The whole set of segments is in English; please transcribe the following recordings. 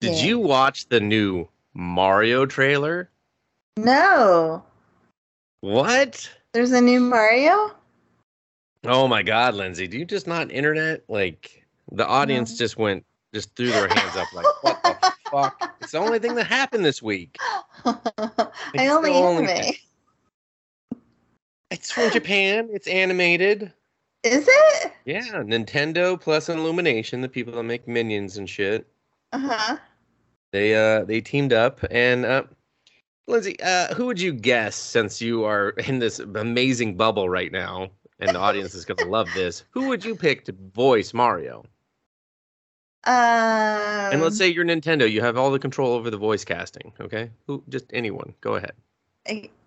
Did Yeah. you watch the new Mario trailer? No. What? There's a new Mario? Oh my god, Lindsay, do you just not internet? Like the audience just went just threw their hands up like what the fuck? It's the only thing that happened this week. I It's only only anime. thing. It's from Japan. It's animated. Is it? Yeah, Nintendo plus Illumination, the people that make minions and shit. Uh-huh. They uh they teamed up and uh Lindsay, uh who would you guess since you are in this amazing bubble right now and the audience is gonna love this, who would you pick to voice Mario? Um, And let's say you're Nintendo, you have all the control over the voice casting, okay? Who just anyone. Go ahead.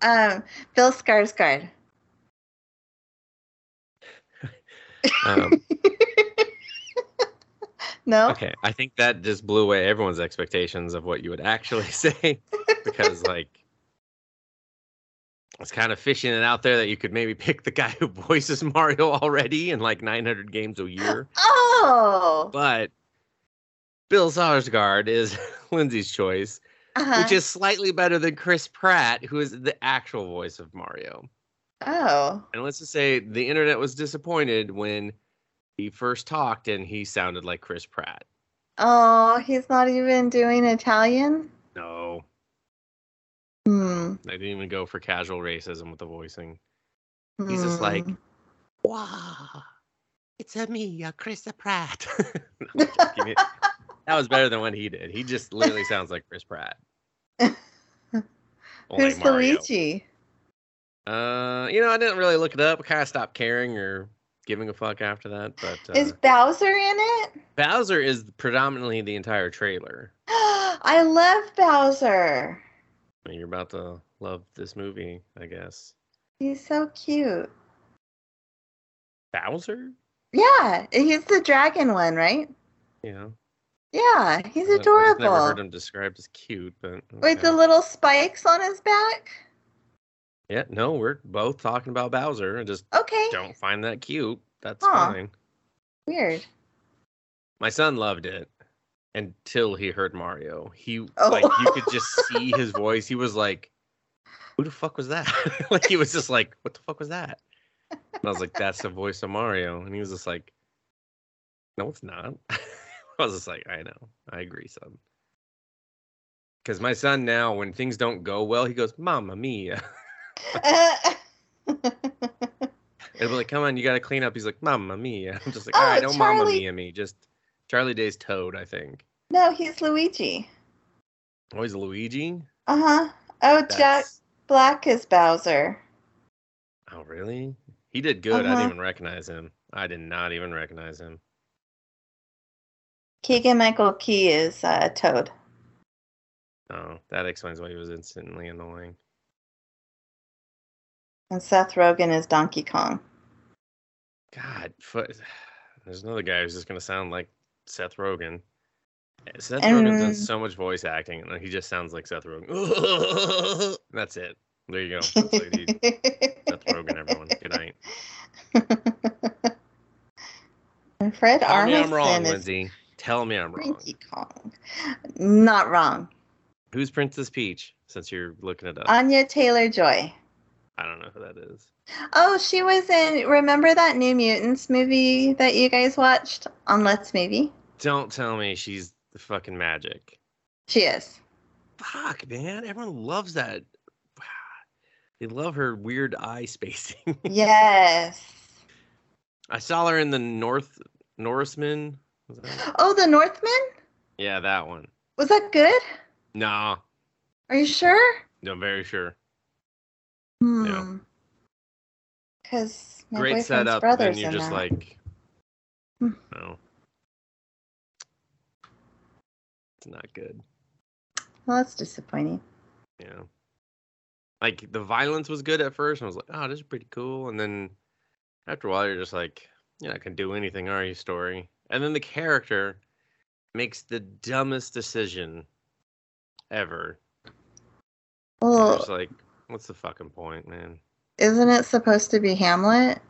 um, Bill Skarsgård. Um, no? okay, I think that just blew away everyone's expectations of what you would actually say because like it's kind of fishing it out there that you could maybe pick the guy who voices Mario already in like 900 games a year. Oh. But Bill Skarsgård is Lindsay's choice, Uh-huh. which is slightly better than Chris Pratt, who is the actual voice of Mario. oh. And let's just say the internet was disappointed when he first talked and he sounded like Chris Pratt. Oh, he's not even doing Italian? No, Hmm. I didn't even go for casual racism with the voicing. He's just like, Hmm. wow, it's a me, a Chris Pratt. No, that was better than what he did. He just literally sounds like Chris Pratt. Who's. Luigi? Uh, you know, I didn't really look it up. I kind of stopped caring or giving a fuck after that. But uh, Is Bowser in it? Bowser is predominantly the entire trailer. I love Bowser. You're about to love this movie, I guess. He's so cute. Bowser? Yeah, he's the dragon one, right? Yeah. Yeah, he's adorable. I just Never heard him described as cute, but With the little spikes on his back. Yeah, no, we're both talking about Bowser. I just Okay, don't find that cute. That's Huh. fine. weird. My son loved it until he heard Mario. He Oh. like you could just see his voice. He was like, "Who the fuck was that?" like he was just like, "What the fuck was that?" And I was like, "That's the voice of Mario." And he was just like, "No, it's not." I was just like, "I know, I agree, son." Because my son now, when things don't go well, he goes, "Mamma mia!" It'll be like, "Come on, you got to clean up." He's like, "Mamma mia!" I'm just like, "All Oh, right, don't Mamma mia me, just Charlie Day's Toad, I think." no, he's Luigi. Always Luigi. Uh huh. Oh, Jack Black is Bowser. Oh, really? He did good. I Uh-huh. didn't even recognize him. I did not even recognize him. Keegan Michael Key is uh, Toad. Oh, that explains why he was instantly annoying. And Seth Rogen is Donkey Kong. God. There's another guy who's just gonna sound like Seth Rogen. Seth And- Rogen's done so much voice acting, and he just sounds like Seth Rogen. That's it. There you go. That's he- Seth Rogen, everyone. Good night. and Fred Tell me Armisen I'm wrong, is Lindsay. Tell me I'm wrong. Donkey Kong. Not wrong. Who's Princess Peach? Since you're looking it up, Anya Taylor Joy. I don't know who that is. Oh, she was in. Remember that New Mutants movie that you guys watched on Let's Movie? Don't tell me she's the fucking magic. She is. Fuck, man. Everyone loves that. They love her weird eye spacing. Yes. I saw her in the North Norseman. Oh, The Northman? Yeah, that one. Was that good? Nah, Are you sure? no, I'm very sure. Hmm. Because my Great setup. brother's Then you're just that. like, Hmm. no, it's not good. Well, that's disappointing. Yeah. Like the violence was good at first. And I was like, oh, this is pretty cool. And then after a while, you're just like, you're not gonna do anything, are you, story? And then the character makes the dumbest decision ever. And Well, just like, what's the fucking point, man? isn't it supposed to be Hamlet?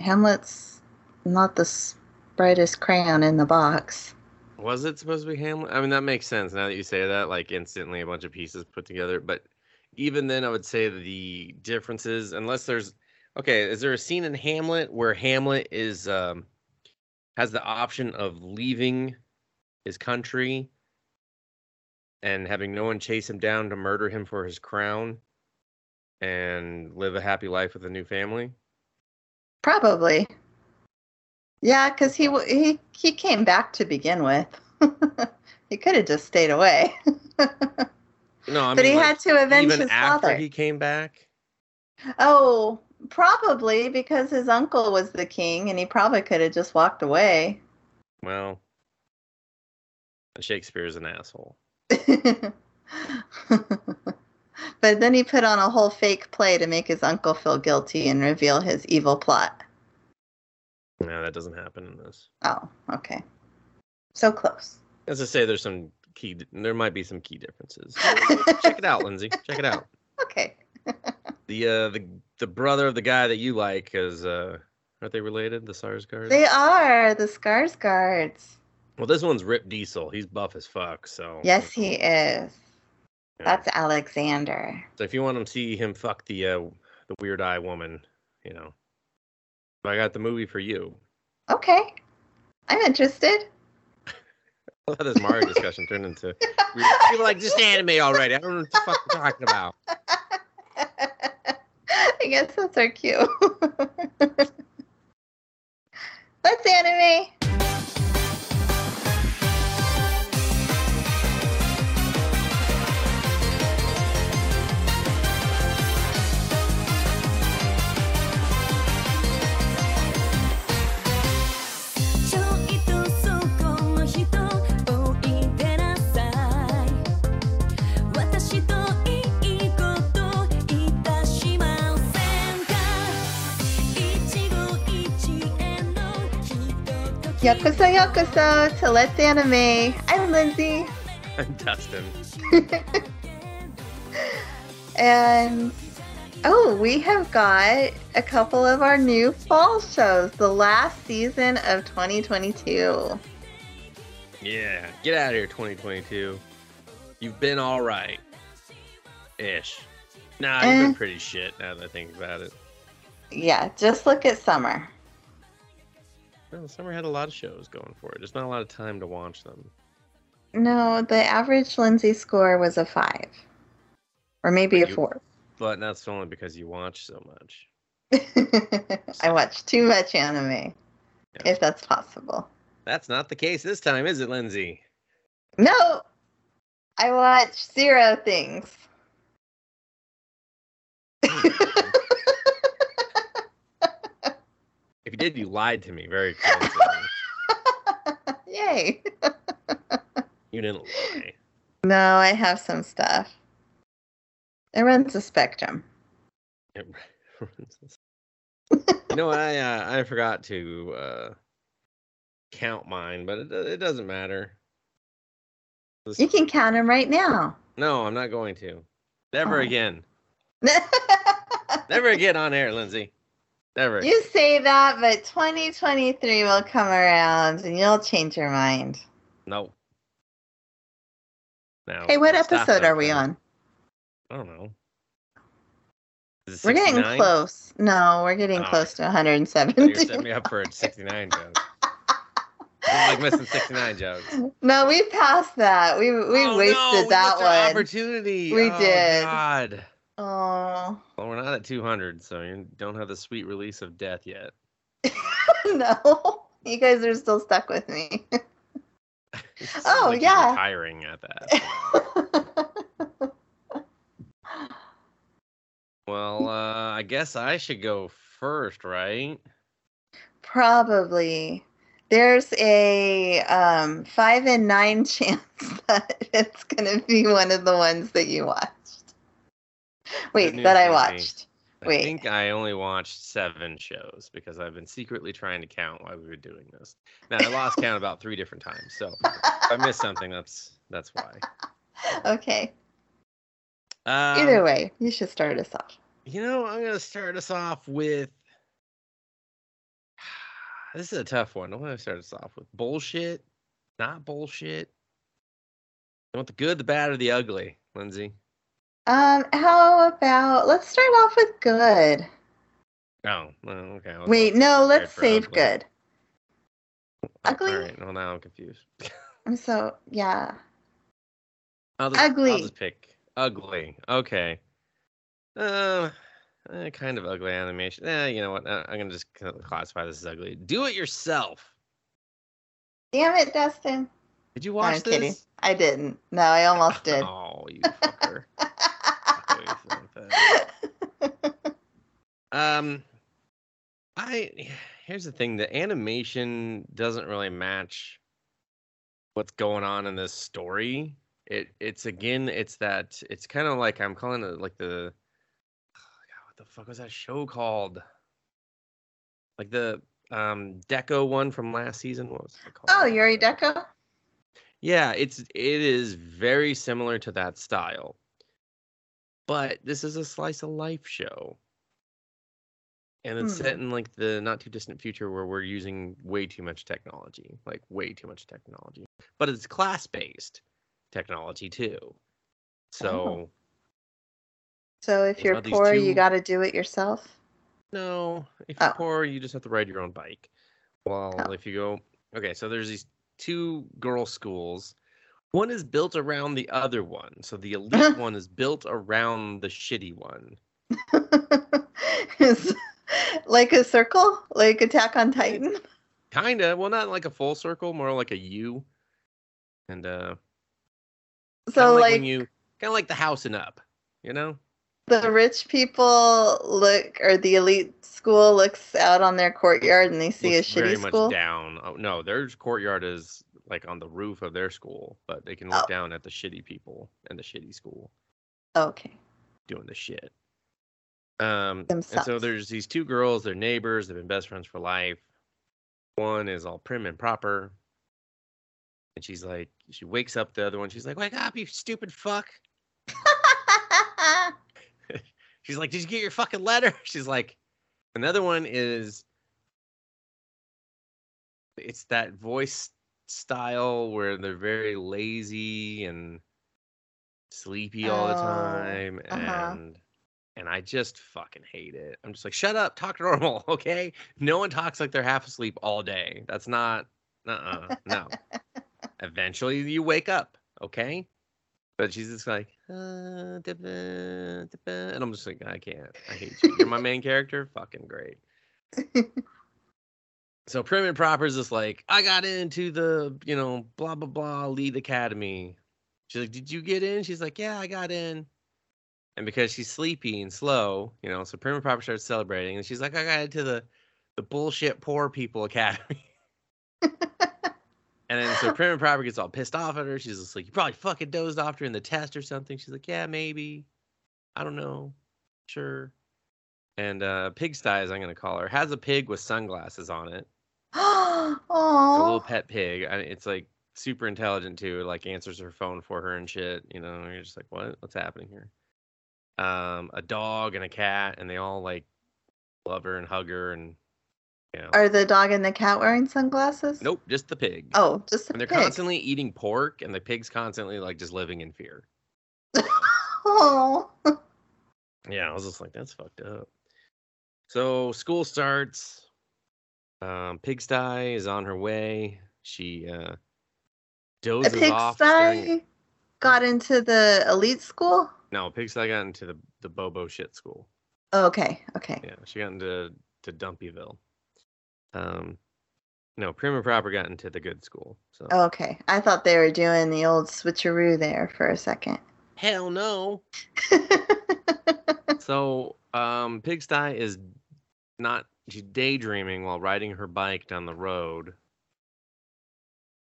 Hamlet's not the brightest crayon in the box. Was it supposed to be Hamlet? I mean, that makes sense now that you say that. Like instantly, a bunch of pieces put together. But even then, I would say the differences, unless there's okay, is there a scene in Hamlet where Hamlet is um has the option of leaving his country and having no one chase him down to murder him for his crown and live a happy life with a new family? Probably. Yeah, because he he he came back to begin with. he could have just stayed away, No, I but mean, he like, had to avenge even his after father. he came back. Oh, probably because his uncle was the king, and he probably could have just walked away. Well, Shakespeare's an asshole. but then he put on a whole fake play to make his uncle feel guilty and reveal his evil plot. No, that doesn't happen in this. Oh, okay. So close. As I say, there's some key. There might be some key differences. Check it out, Lindsay. Check it out. Okay. The uh, the the brother of the guy that you like is uh, aren't they related? The Skarsgård. They are the Skarsgårds. Well, this one's Rip Diesel. He's buff as fuck. So Yes, he is. Yeah. That's Alexander. So if you want to see him fuck the uh, the weird eye woman, you know, I got the movie for you. Okay. I'm interested. I thought this Mario discussion turned into we- people like just anime already. I don't know what the fuck we're talking about. I guess that's our cue. Let's anime. Youkoso Youkoso to Let's Anime. I'm Lindsay. I'm Dustin. and oh, we have got a couple of our new fall shows, the last season of 2022. Yeah, get out of here, 2022. You've been all right. Ish. Nah, you've eh. been pretty shit now that I think about it. Yeah, just look at summer. Well, summer had a lot of shows going for it. There's not a lot of time to watch them. No, the average Lindsay score was a five, or maybe But a you- four. But that's only because you watch so much. I watch too much anime, Yeah. if that's possible. That's not the case this time, is it, Lindsay? No, I watch zero things. Hmm. If you did, you lied to me very convincingly. Yay! you didn't lie. No, I have some stuff. It runs a spectrum. It runs- you know, I uh, I forgot to uh, count mine, but it, it doesn't matter. This- You can count them right now. No, I'm not going to. Never Oh. again. Never again on air, Lindsay. Never. You say that, but 2023 will come around and you'll change your mind. No. Now. Hey, what episode are we on? I don't know. We're getting close. No, we're getting Oh. close to 170. You're setting me up for a 69 joke. I don't like missing 69 jokes. no, we passed that. We we Oh, wasted no, we that one. Opportunity. We Oh, did. God. Oh Well, we're not at 200, so you don't have the sweet release of death yet. no, you guys are still stuck with me. Oh, like yeah. Retiring at that. well, uh, I guess I should go first, right? Probably. There's a um, five and nine chance that it's going to be one of the ones that you watched. Wait, that I watched. I Wait. think I only watched seven shows because I've been secretly trying to count while we were doing this. Now I lost count about three different times, so if I missed something, that's that's why. okay. Um, Either way, you should start us off. You know, I'm gonna start us off with. This is a tough one. What do I start us off with? Bullshit, not bullshit. You want the good, the bad, or the ugly, Lindsay? Um, how about let's start off with good. Oh, well, okay. I'll- Wait, no, let's save ugly. good. Ugly? All right, well now I'm confused. I'm so yeah. I'll just, I'll Ugly. just pick ugly. Okay. Uh, eh, kind of ugly animation. Eh, you know what? Uh, I'm gonna just classify this as ugly. Do it yourself. Damn it, Dustin. Did you No, watch I'm this? kidding. I didn't. No, I almost did. Oh, you fucker. Oh, you son of a- um, I here's the thing: the animation doesn't really match what's going on in this story. It it's again, it's that it's kind of like I'm calling it like the God, what the fuck was that show called? Like the um Deco one from last season. What was it called? oh, Yurei Deco? Yeah, it's it is very similar to that style. But this is a slice of life show. And it's set Hmm. in like the not too distant future where we're using way too much technology, like way too much technology. But it's class based technology too. So Oh. So if you're poor, you got to do it yourself. no, if you're Oh. poor, you just have to ride your own bike. Well, Oh. if you go okay, so there's these two girl schools. One is built around the other one. So the elite one is built around the shitty one. It's like a circle, like Attack on Titan. Kinda. Well, not like a full circle, more like a U. And uh So like, like when you kind of like the house and up, you know? the rich people look, or the elite school looks out on their courtyard and they see Looks a very shitty much school. down. Oh no, their courtyard is like on the roof of their school, but they can look Oh. down at the shitty people and the shitty school. Okay. doing the shit. Um, and so there's these two girls, they're neighbors, they've been best friends for life. One is all prim and proper. And she's like, she wakes up the other one. She's like, wake up, you stupid fuck. She's like, did you get your fucking letter? She's like, another one is, it's that voice style where they're very lazy and sleepy all the Oh, time. uh-huh. And, and I just fucking hate it. I'm just like, shut up, talk normal, okay? No one talks like they're half asleep all day. That's not, uh-uh, no. Eventually you wake up, okay? But she's just like, uh, da-ba, da-ba," and I'm just like, I can't. I hate you. You're my main character. Fucking great. So Prim and Proper is just like, I got into the, you know, blah blah blah lead academy. She's like, Did you get in? She's like, Yeah, I got in. And because she's sleepy and slow, you know, so Prim and Proper starts celebrating, and she's like, I got into the the bullshit poor people academy. And then so Prim and Proper gets all pissed off at her. She's just like, You probably fucking dozed off during the test or something. She's like, Yeah, maybe. I don't know. Sure. And uh Pigsty, as I'm gonna call her, has a pig with sunglasses on it. A little Oh, pet pig. And it's like super intelligent too. It, like answers her phone for her and shit. You know, you're just like, What? What's happening here? Um, a dog and a cat, and they all like love her and hug her and you know. are the dog and the cat wearing sunglasses? Nope, just the pig. Oh, just a and they're pig. constantly eating pork, and the pig's constantly like just living in fear. oh. Yeah, I was just like, that's fucked up. So school starts. Um, Pigsty is on her way. She uh, dozes off. staring- pigsty got into the elite school? No, Pigsty got into the the Bobo shit school. Oh, okay, okay. Yeah, she got into to Dumpyville. Um, no, Prim and Proper got into the good school. So Okay. I thought they were doing the old switcheroo there for a second. hell no. So um, Pigsty is not she's daydreaming while riding her bike down the road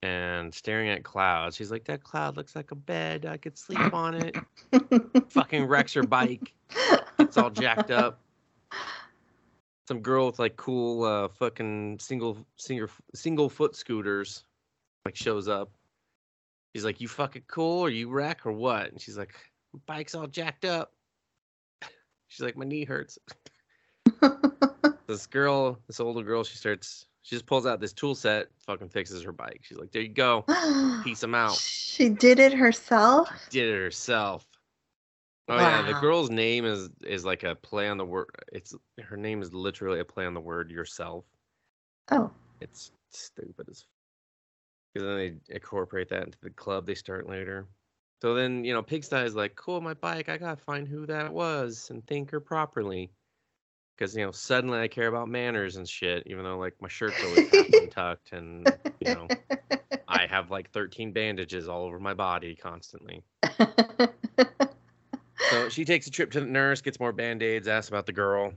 and staring at clouds. She's like, that cloud looks like a bed. I could sleep on it. Fucking wrecks her bike. It's all jacked up. Some girl with like cool uh fucking single single single foot scooters like shows up. She's like, You fucking cool or you wreck or what? And she's like, My bike's all jacked up. She's like, My knee hurts. this girl, this older girl, she starts She just pulls out this tool set, fucking fixes her bike. She's like, "There you go, piece them out." She did it herself. Did it herself. Oh yeah, the girl's name is is like a play on the word. It's her name is literally a play on the word yourself. Oh, It's stupid as. Because then they incorporate that into the club they start later. So then you know, Pigsty is like, "Cool, my bike. I gotta find who that was and thank her properly." Because you know, suddenly I care about manners and shit. Even though like my shirt's always untucked and you know, I have like 13 bandages all over my body constantly. So she takes a trip to the nurse, gets more band aids, asks about the girl.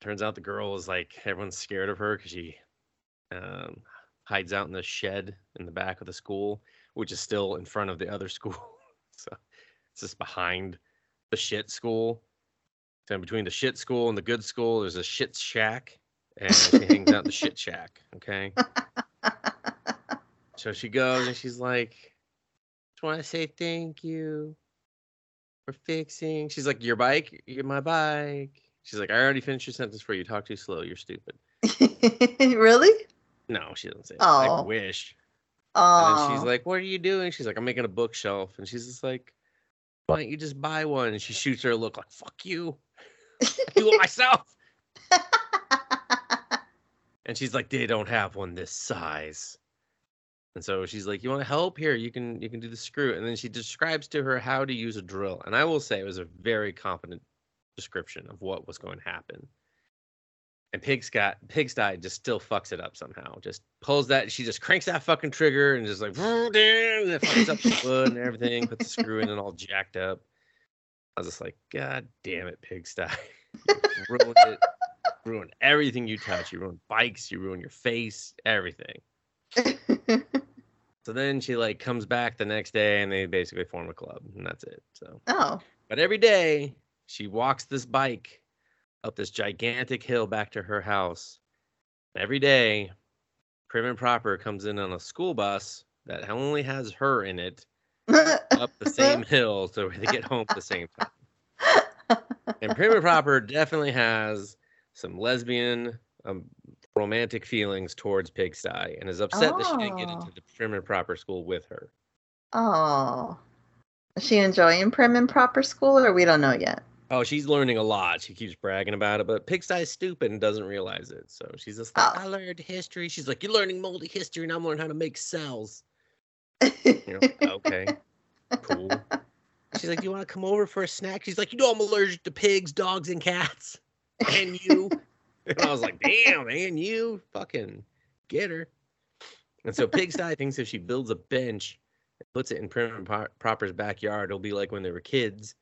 Turns out the girl is like everyone's scared of her because she um, hides out in the shed in the back of the school, which is still in front of the other school. so it's just behind the shit school. So between the shit school and the good school, there's a shit shack, and she hangs out in the shit shack. Okay. So she goes and she's like, just want to say thank you for fixing. She's like, your bike, you're my bike. She's like, I already finished your sentence for you. Talk too slow. You're stupid. really? No, she doesn't say. that. I Oh. wish. Oh, And she's like, what are you doing? She's like, I'm making a bookshelf. And she's just like, why don't you just buy one? And she shoots her a look like, fuck you. I do it myself. And she's like, they don't have one this size. And so she's like, "You want to help? Here, you can you can do the screw." And then she describes to her how to use a drill. And I will say it was a very competent description of what was going to happen. And Pigsty Pigsty just still fucks it up somehow. Just pulls that. She just cranks that fucking trigger and just like, and it fucks up the wood and everything. Puts the screw in and all jacked up. I was just like, God damn it, Pigsty! Ruined it. Ruined everything you touch. You ruined bikes. You ruined your face. Everything. So then she like comes back the next day and they basically form a club and that's it. So, oh, but every day she walks this bike up this gigantic hill back to her house. Every day, Prim and Proper comes in on a school bus that only has her in it up the same hill so they get home at the same time. And Prim and Proper definitely has some lesbian um, romantic feelings towards Pigsty and is upset that she didn't get Oh. into the Prim and Proper school with her. oh. Is she enjoying prim and proper school, or we don't know yet? Oh, she's learning a lot. She keeps bragging about it, but Pigsty's stupid and doesn't realize it. So she's just like, Oh. I learned history. She's like, You're learning moldy history, and I'm learning how to make cells. You know, okay, cool. She's like, Do you want to come over for a snack? She's like, You know, I'm allergic to pigs, dogs, and cats. And you. and I was like, Damn, and you. Fucking get her. And so Pigsty thinks if she builds a bench and puts it in Prim and Pro- Proper's backyard, it'll be like when they were kids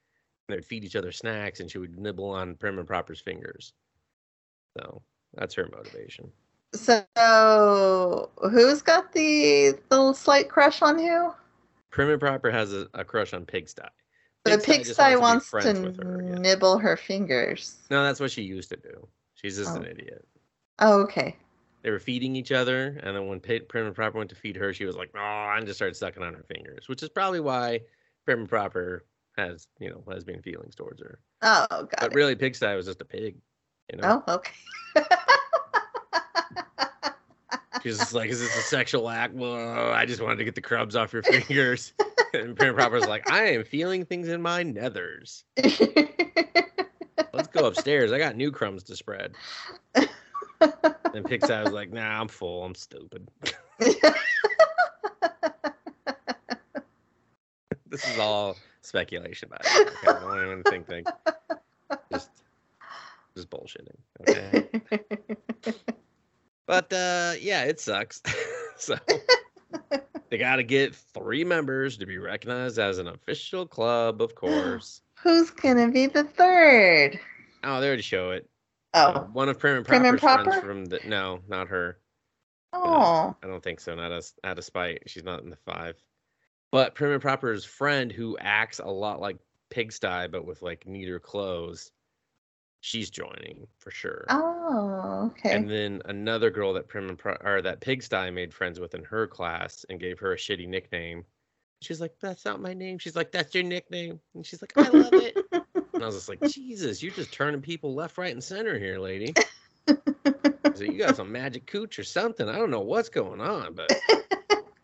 and they'd feed each other snacks and she would nibble on Prim and Proper's fingers. So that's her motivation. so, who's got the little slight crush on who? Prim and Proper has a, a crush on Pigsty. The Pigsty pigsty wants to friends with her, yeah. nibble her fingers. No, that's what she used to do. She's just Oh. an idiot. Oh, okay. They were feeding each other, and then when Pi- Prim and Proper went to feed her, she was like, "Oh," and just started sucking on her fingers, which is probably why Prim and Proper has, you know, lesbian feelings towards her. Oh, god. But it. really, Pigsty was just a pig. You know, Oh, okay. just like, "Is this a sexual act?" Well, I just wanted to get the crumbs off your fingers. and and Proper's like, "I am feeling things in my nethers. Let's go upstairs. I got new crumbs to spread." And was like, "Nah, I'm full. I'm stupid." this is all speculation by the way, okay? I don't even think think just just bullshitting. Okay. But uh yeah, it sucks. so they gotta get three members to be recognized as an official club, of course. Who's gonna be the third? Oh, they already show it. Uh, Oh, one of Prim and Prim and Proper's friends from the no, not her. oh, I don't think so. Not as out of spite. She's not in the five. But Prim and Proper's friend, who acts a lot like Pigsty, but with like neater clothes, she's joining for sure. oh, okay. And then another girl that Prim and Pro- or that Pigsty made friends with in her class and gave her a shitty nickname. She's like, "That's not my name." She's like, "That's your nickname," and she's like, "I love it." and I was just like, "Jesus, you're just turning people left, right, and center here, lady." So you got some magic cooch or something. I don't know what's going on, but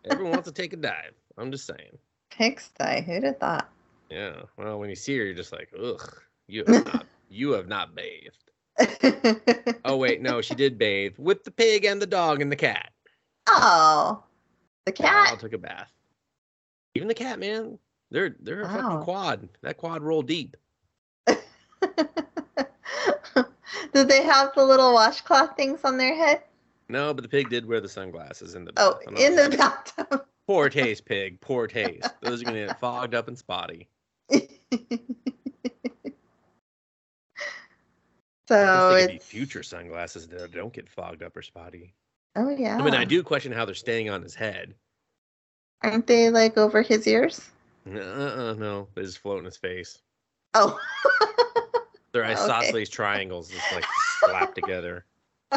everyone wants to take a dive. I'm just saying. Pigsty. Who'd have thought? Yeah. Well, when you see her, you're just like, ugh, you have not, you have not bathed. Oh wait, no, she did bathe with the pig and the dog and the cat. oh, the They all cat. took a bath. Even the cat, man. They're they're a Wow. fucking quad. That quad rolled deep. Did they have the little washcloth things on their head? No, but the pig did wear the sunglasses in the Oh, bath. and in the bathtub. Poor taste, pig. Poor taste. Those are gonna get fogged up and spotty. so I think it'd be it's future sunglasses that don't get fogged up or spotty. Oh yeah. I mean, I do question how they're staying on his head. Aren't they like over his ears? Uh-uh, no, they just float in his face. Oh. They're Okay. isosceles triangles, just like slapped together.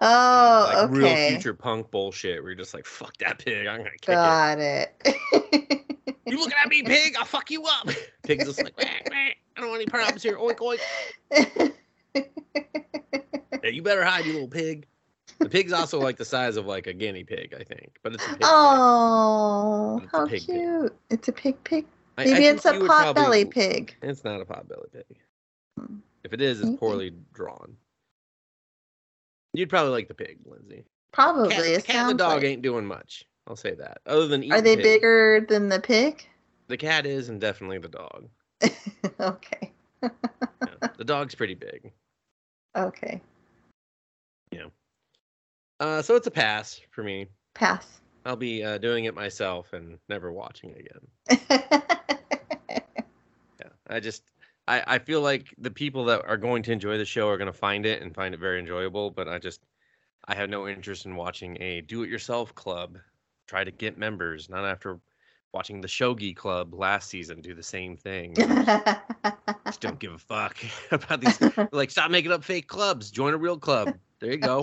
oh, like real future punk bullshit. Where you're just like, fuck that pig, I'm gonna kick it. Got it. You looking at me, pig? I'll fuck you up. Pig's just like, "Wah, wah, I don't want any problems here. Oink oink. Yeah, you better hide, you little pig. The pig's also like the size of like a guinea pig, I think, but it's a pig. pig. oh, It's how pig pig. cute! It's a pig pig. I- I Maybe it's a you would pot belly pig. It's not a potbelly pig. Hmm. If it is, it's Maybe. poorly drawn. You'd probably like the pig, Lindsay. Probably. Cat, the cat and the dog like- ain't doing much. I'll say that. Other than Are they pig. bigger than the pig? The cat is, and definitely the dog. okay. Yeah. the dog's pretty big. Okay. Yeah. Uh, so it's a pass for me. Pass. I'll be uh, doing it myself and never watching it again. Yeah, I just I I feel like the people that are going to enjoy the show are going to find it and find it very enjoyable. But I just I have no interest in watching a do-it-yourself club try to get members. Not after watching the Shogi Club last season do the same thing. just don't give a fuck about these. Like, stop making up fake clubs. Join a real club. There you go.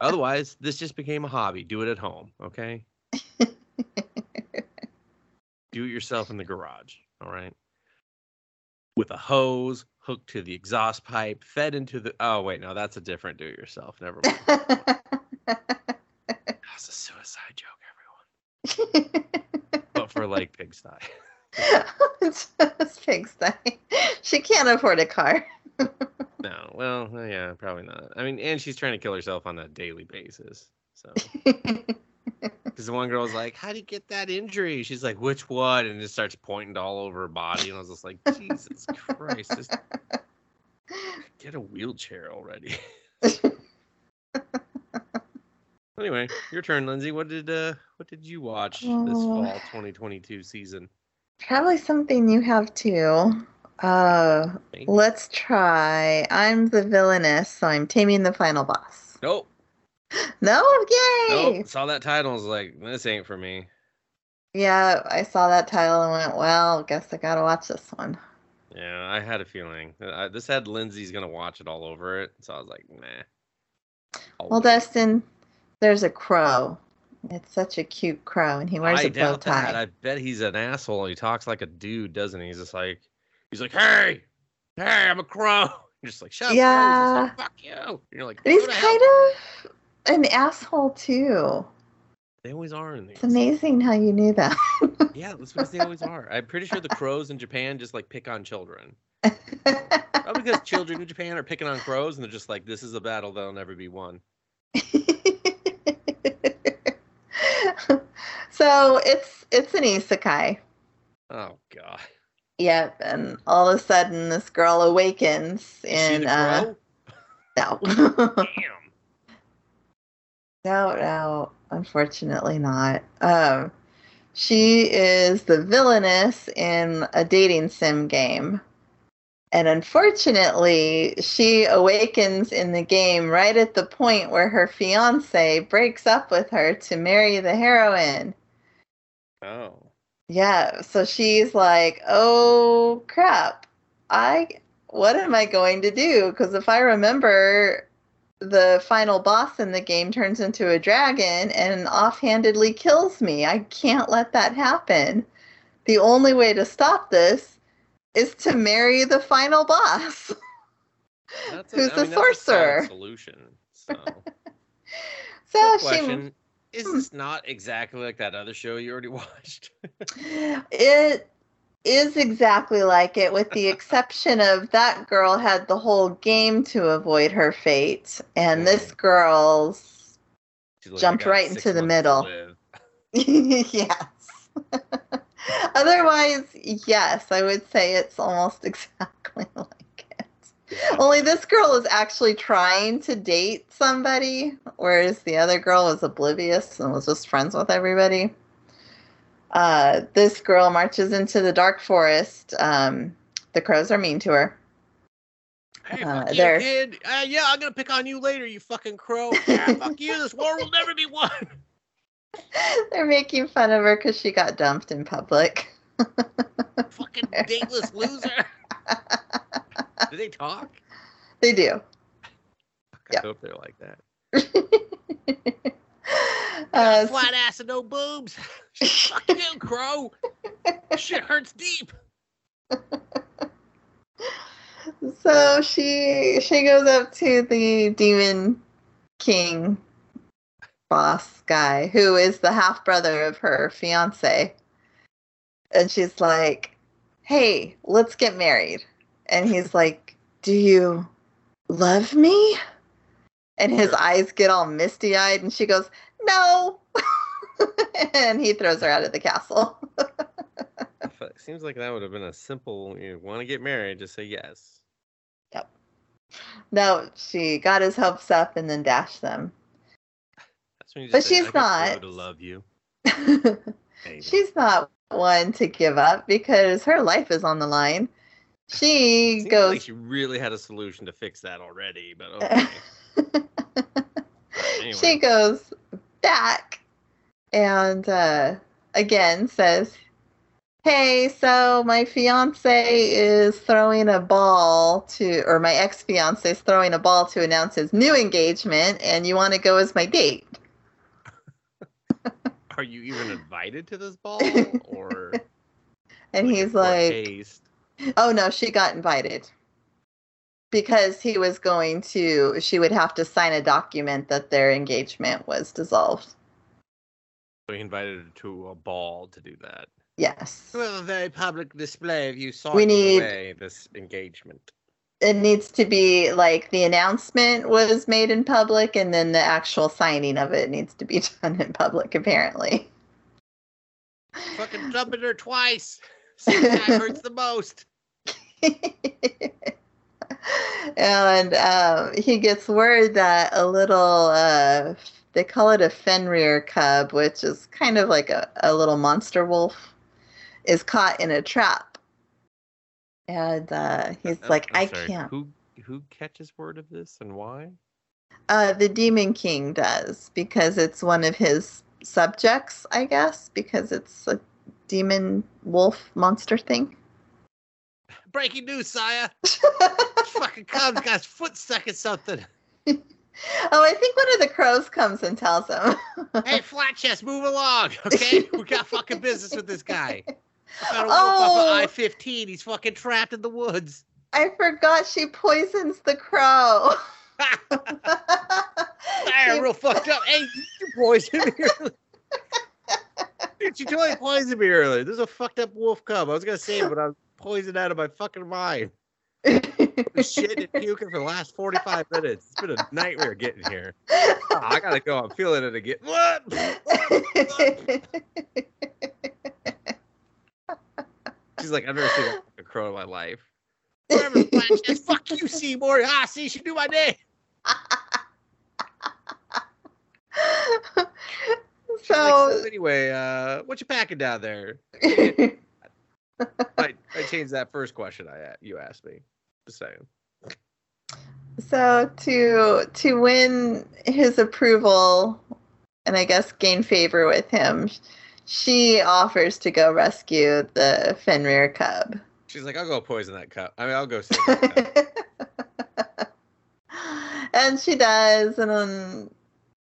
Otherwise, this just became a hobby. Do it at home, okay? Do it yourself in the garage, all right? With a hose hooked to the exhaust pipe, fed into the. Oh wait, no, that's a different do-it-yourself. Never mind. That's a suicide joke. But for like pigsty. Pigsty. She can't afford a car. No, well, yeah, probably not. I mean, and she's trying to kill herself on a daily basis. So, because the one girl's like, "How do you get that injury?" She's like, "Which one?" And just starts pointing all over her body, and I was just like, "Jesus Christ, just get a wheelchair already." Anyway, your turn, Lindsay. What did uh, what did you watch this Oh. fall 2022 season? Probably something you have too. Uh, Me? let's try. I'm the villainess, so I'm taming the final boss. Nope, No, yay! nope. Saw that title, I was like, "This ain't for me." Yeah, I saw that title and went, well, guess I gotta watch this one. Yeah, I had a feeling. Uh, this had Lindsay's gonna watch it all over it, so I was like, nah. I'll Well, wait. Dustin, there's a crow. It's such a cute crow, and he wears I a bow doubt that. tie. I bet he's an asshole. He talks like a dude, doesn't he? He's just like, he's like, hey, hey, I'm a crow. You're just like, shut up. Yeah. Like, Fuck you. And you're like, he's "Who the hell?" kind of an asshole too. They always are in these. It's amazing how you knew that. Yeah, that's because they always are. I'm pretty sure the crows in Japan just like pick on children. Probably because children in Japan are picking on crows and they're just like, this is a battle that'll never be won. So it's it's an isekai. Oh god. Yep, and all of a sudden this girl awakens in uh no. Damn. no, no, unfortunately not. Um she is the villainess in a dating sim game. And unfortunately, she awakens in the game right at the point where her fiance breaks up with her to marry the heroine. Oh. Yeah, so she's like, "Oh crap. I what am I going to do? Because if I remember the final boss in the game turns into a dragon and offhandedly kills me. I can't let that happen. The only way to stop this is to marry the final boss. That's Who's I the mean, that's a sorcerer? Solution. So, So she Is Hmm. this not exactly like that other show you already watched? It is exactly like it, with the exception of that girl had the whole game to avoid her fate, and this Mhm. girl's Jumped right into the middle. yes. Otherwise, yes, I would say it's almost exactly like. Yeah. Only this girl is actually trying to date somebody, whereas the other girl was oblivious and was just friends with everybody. Uh, this girl marches into the dark forest. Um, the crows are mean to her. Hey, Uh, fuck you, kid. Uh, yeah, I'm gonna pick on you later, you fucking crow. Yeah, fuck you. This war will never be won. They're making fun of her because she got dumped in public. fucking dateless loser. Do they talk? They do. I Yeah. hope they're like that. uh, Flat ass and no boobs. Fuck you, crow. Shit hurts deep. so she she goes up to the demon king boss guy who is the half brother of her fiance and she's like hey let's get married and he's like do you love me and his eyes get all misty eyed and she goes no and he throws her out of the castle It seems like that would have been a simple. You want to get married? Just say yes. Yep. No she got his hopes up and then dashed them That's when you But say, she's not. to love you. She's not one to give up because her life is on the line. She Seems goes. like she really had a solution to fix that already, but okay. She goes back and uh, again says, Hey, so my fiance is throwing a ball to, or my ex fiance is throwing a ball to announce his new engagement, and you want to go as my date. Are you even invited to this ball, or And he's like, taste? Oh no, she got invited. Because he was going to she would have to sign a document that their engagement was dissolved. So he invited her to a ball to do that. Yes. Well, a very public display of you saw We need- away this engagement. It needs to be like the announcement was made in public and then the actual signing of it needs to be done in public apparently. Fucking jumping her twice. Time hurts the most. and um, he gets word that a little uh, they call it a fenrir cub which is kind of like a, a little monster wolf is caught in a trap and uh, he's Uh, like I'm i sorry, can't Who who catches word of this and why? uh, the demon king does because it's one of his subjects i guess because it's a demon wolf monster thing Breaking news, sire. Fucking cub's got his foot stuck in something. oh i think one of the crows comes and tells him Hey, flat chest, move along, okay? we got fucking business with this guy. I found a wolf Oh. I fifteen. He's fucking trapped in the woods. I forgot she poisons the crow. She- real fucked up. Hey, you poisoned me Dude, you totally poisoned me earlier. This is a fucked up wolf cub. I was gonna say it, but I was poisoned out of my fucking mind. Shit and puking for the last 45 minutes. It's been a nightmare getting here. Oh, I gotta go. I'm feeling it again. What? She's like, I've never seen a crow in my life. Whatever. Fuck you, Seymour. Ah, see, she knew my name. Like, so anyway, uh, what you packing down there? I, I changed that first question I you asked me. Just saying. so to to win his approval and I guess gain favor with him, she offers to go rescue the Fenrir cub. She's like, I'll go poison that cup. I mean, I'll go save that cup. and she does, and then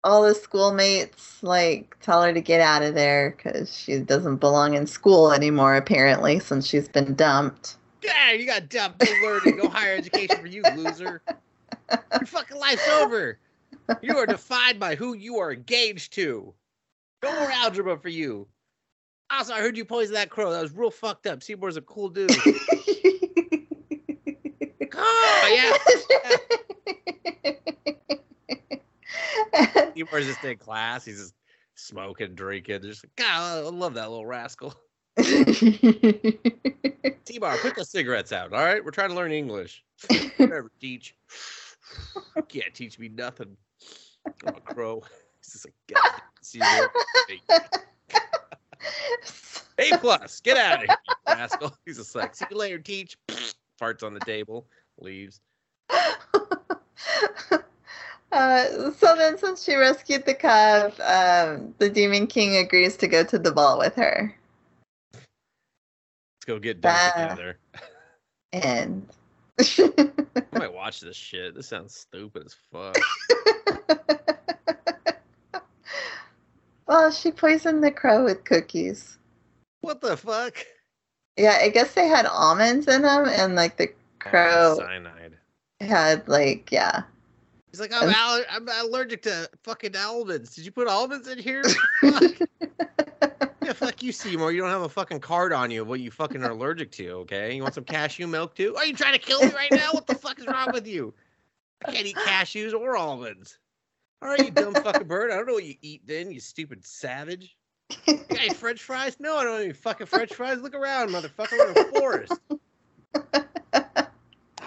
all the schoolmates like tell her to get out of there because she doesn't belong in school anymore, apparently, since she's been dumped. Yeah, you got dumb, no learning, no higher education for you, loser. Your fucking life's over. You are defined by who you are engaged to. No more algebra for you. Ah, also, I heard you poison that crow. That was real fucked up. Seymour's a cool dude. Oh, yeah. Seymour's just in class. He's just smoking, drinking. Just like, God, I love that little rascal. T-Bar, put the cigarettes out. All right, we're trying to learn English. Whatever, teach. You can't teach me nothing. I'm a crow. He's just like, God, Seymour. A plus, get out of here, you rascal. He's just like, see you later, teach. Farts on the table, leaves. Uh, so then, since she rescued the cub, um, the Demon King agrees to go to the ball with her. Let's go get done Ah. together. And I might watch this shit. This sounds stupid as fuck. well, she poisoned the crow with cookies. What the fuck? Yeah, I guess they had almonds in them, and like the crow Cyanide. had like yeah. He's like, I'm, aller- I'm allergic to fucking almonds. Did you put almonds in here? yeah, fuck you, Seymour. You don't have a fucking card on you of what you fucking are allergic to, okay? You want some cashew milk too? Are you trying to kill me right now? What the fuck is wrong with you? I can't eat cashews or almonds. All right, you dumb fucking bird. I don't know what you eat then, you stupid savage. You got any french fries? No, I don't any fucking french fries. Look around, motherfucker. We're in a forest.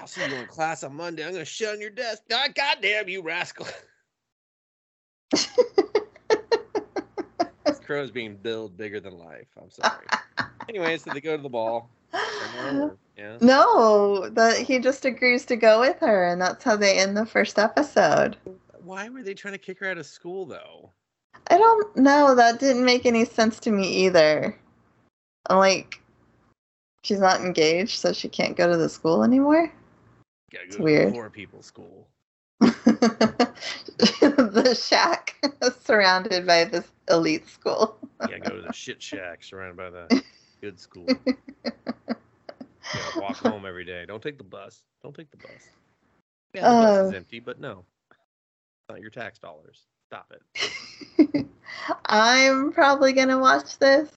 I'll see you in class on Monday. I'm gonna shut on your desk. God, goddamn you, rascal. this crow's being billed bigger than life. I'm sorry. Anyway, so they go to the ball. Yeah. No, that he just agrees to go with her, and that's how they end the first episode. Why were they trying to kick her out of school though? I don't know. That didn't make any sense to me either. I'm like, she's not engaged, so she can't go to the school anymore. Gotta It's go weird. to poor people's school. the shack surrounded by this elite school. Gotta go to the shit shack surrounded by the good school. Gotta walk home every day. Don't take the bus. Don't take the bus. Yeah, the bus is Uh. empty, but no. Not your tax dollars. Stop it. I'm probably gonna watch this,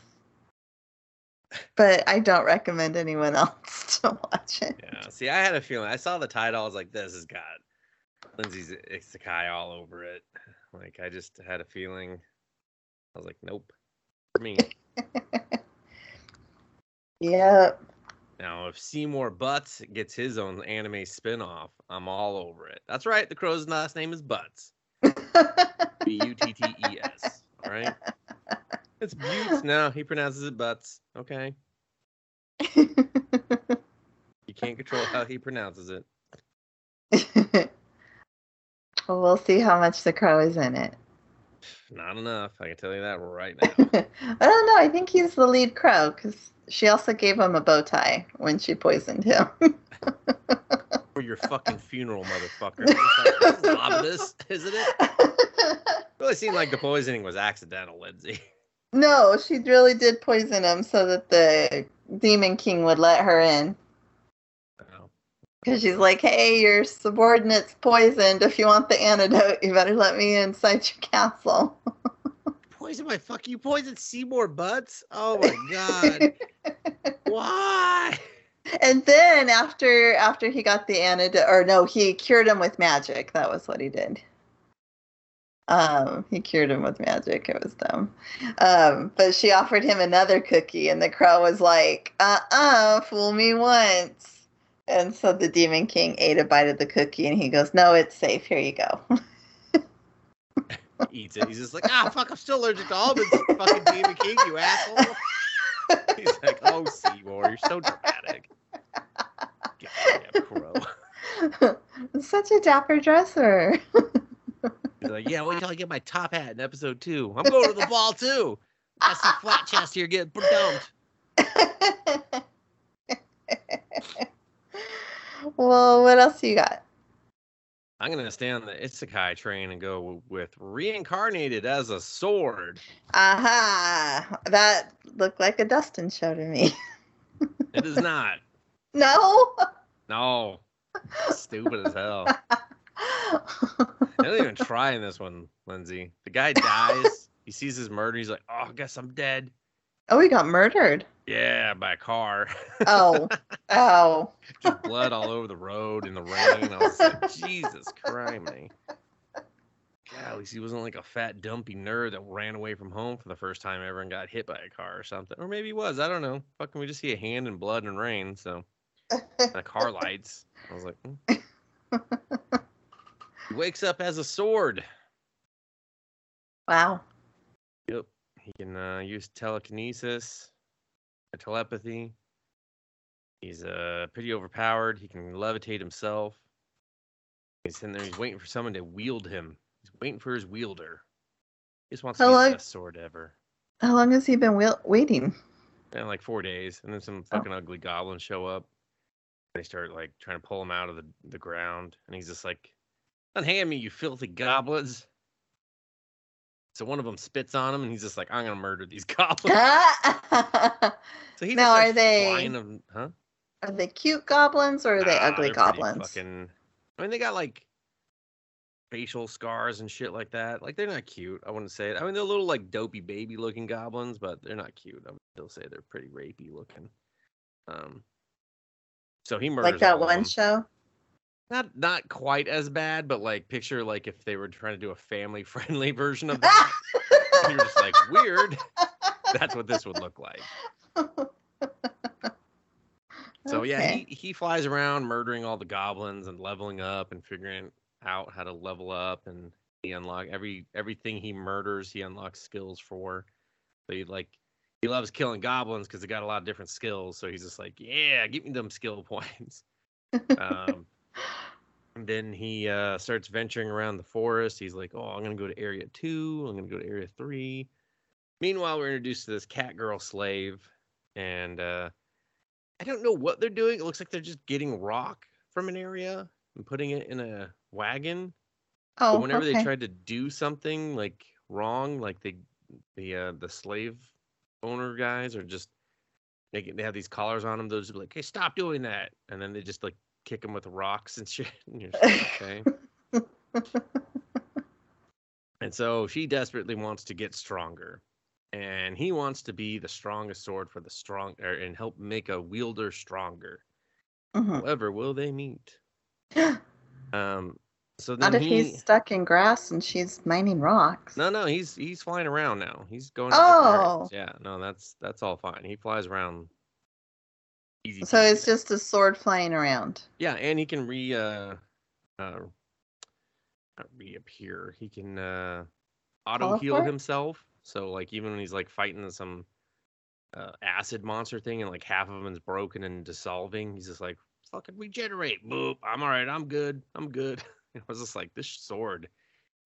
but I don't recommend anyone else to watch it. Yeah. See, I had a feeling. I saw the title. I was like, "This has got Lindsay's Isekai all over it." Like, I just had a feeling. I was like, "Nope." For me. Yep. now, if Seymour Butts gets his own anime spin-off, I'm all over it. That's right. The crow's last name is Butts. B U T T E S. All right. It's Buttes. No, he pronounces it Butts. Okay. You can't control how he pronounces it. well, we'll see how much the crow is in it. Not enough. I can tell you that right now. I don't know. I think he's the lead crow because she also gave him a bow tie when she poisoned him. For your fucking funeral, motherfucker. Like, this is ominous, isn't it? really seemed like the poisoning was accidental, Lindsay. No, she really did poison him so that the Demon King would let her in. Oh. Because she's like, hey, your subordinate's poisoned. If you want the antidote, you better let me inside your castle. Poison my fuck you poisoned Seymour Butts? Oh my god. Why? and then after after he got the antidote, or no, he cured him with magic. That was what he did. Um, he cured him with magic. It was dumb. Um, but she offered him another cookie, and the crow was like, "Uh-uh, fool me once." And so the Demon King ate a bite of the cookie, and he goes, "No, it's safe. Here you go." Eats it. He's just like, ah fuck, I'm still allergic to almonds, fucking Demon King, you asshole. He's like, oh Seymour, you're so dramatic. Goddamn crow. Such a dapper dresser. He's like, yeah, wait till I get my top hat in episode two. I'm going to the ball too. I see flat chest here get dumped. well, what else you got? I'm gonna stay on the Isekai train and go with reincarnated as a sword. Aha! That looked like a Dustin show to me. It is not. No. No. Stupid as hell. They don't even try in this one, Lindsay. The guy dies. he sees his murder. He's like, "Oh, I guess I'm dead." oh, he got murdered. Yeah, by a car. Oh. Oh. Just blood all over the road in the rain. I was like, Jesus Christ. God, at least he wasn't like a fat, dumpy nerd that ran away from home for the first time ever and got hit by a car or something. Or maybe he was. I don't know. Fucking, we just see a hand in blood and rain. So, the car lights. I was like, hmm. he wakes up as a sword. Wow. Yep. He can uh, use telekinesis, telepathy. He's uh, pretty overpowered. He can levitate himself. He's sitting there. He's waiting for someone to wield him. He's waiting for his wielder. He just wants to How be long- the best sword ever. How long has he been wai- waiting? And like four days, and then some Oh. fucking ugly goblins show up. They start like trying to pull him out of the, the ground, and he's just like, "Unhand me, you filthy goblins!" So one of them spits on him, and he's just like, "I'm gonna murder these goblins." So he Now, are they- them, huh? Are they cute goblins or are they Nah, ugly goblins? Fucking, I mean, they got like facial scars and shit like that. Like they're not cute. I wouldn't say it. I mean, they're a little like dopey baby looking goblins, but they're not cute. I would still say they're pretty rapey looking. Um, so he murders Like that one show? Not not quite as bad, but like picture like if they were trying to do a family friendly version of that. you're just like weird. That's what this would look like. So yeah, he, he flies around murdering all the goblins and leveling up and figuring out how to level up and he unlock every everything he murders he unlocks skills for. So he like he loves killing goblins because they got a lot of different skills. So he's just like, yeah, give me them skill points. um, and then he uh, starts venturing around the forest. He's like, oh, I'm gonna go to area two. I'm gonna go to area three. Meanwhile, we're introduced to this cat girl slave, and uh, I don't know what they're doing. It looks like they're just getting rock from an area and putting it in a wagon. oh, but whenever okay. they tried to do something like wrong, like they the uh, the slave owner guys are just they, they have these collars on them. Just be like, "Hey, stop doing that!" And then they just like kick him with rocks and shit. And like, okay. and so she desperately wants to get stronger, and he wants to be the strongest sword for the strong, or, and help make a wielder stronger. Mhm. However, will they meet? Um, so then Not if he, he's stuck in grass and she's mining rocks. No, no, he's he's flying around now. He's going. to. Oh. yeah, no, that's that's all fine. He flies around. Easy. So it's just a sword flying around. yeah, and he can re uh, uh not reappear. He can uh auto heal himself. So like even when he's like fighting some uh, acid monster thing and like half of him is broken and dissolving, he's just like fucking regenerate. Boop. I'm all right. I'm good. I'm good. I was just like this sword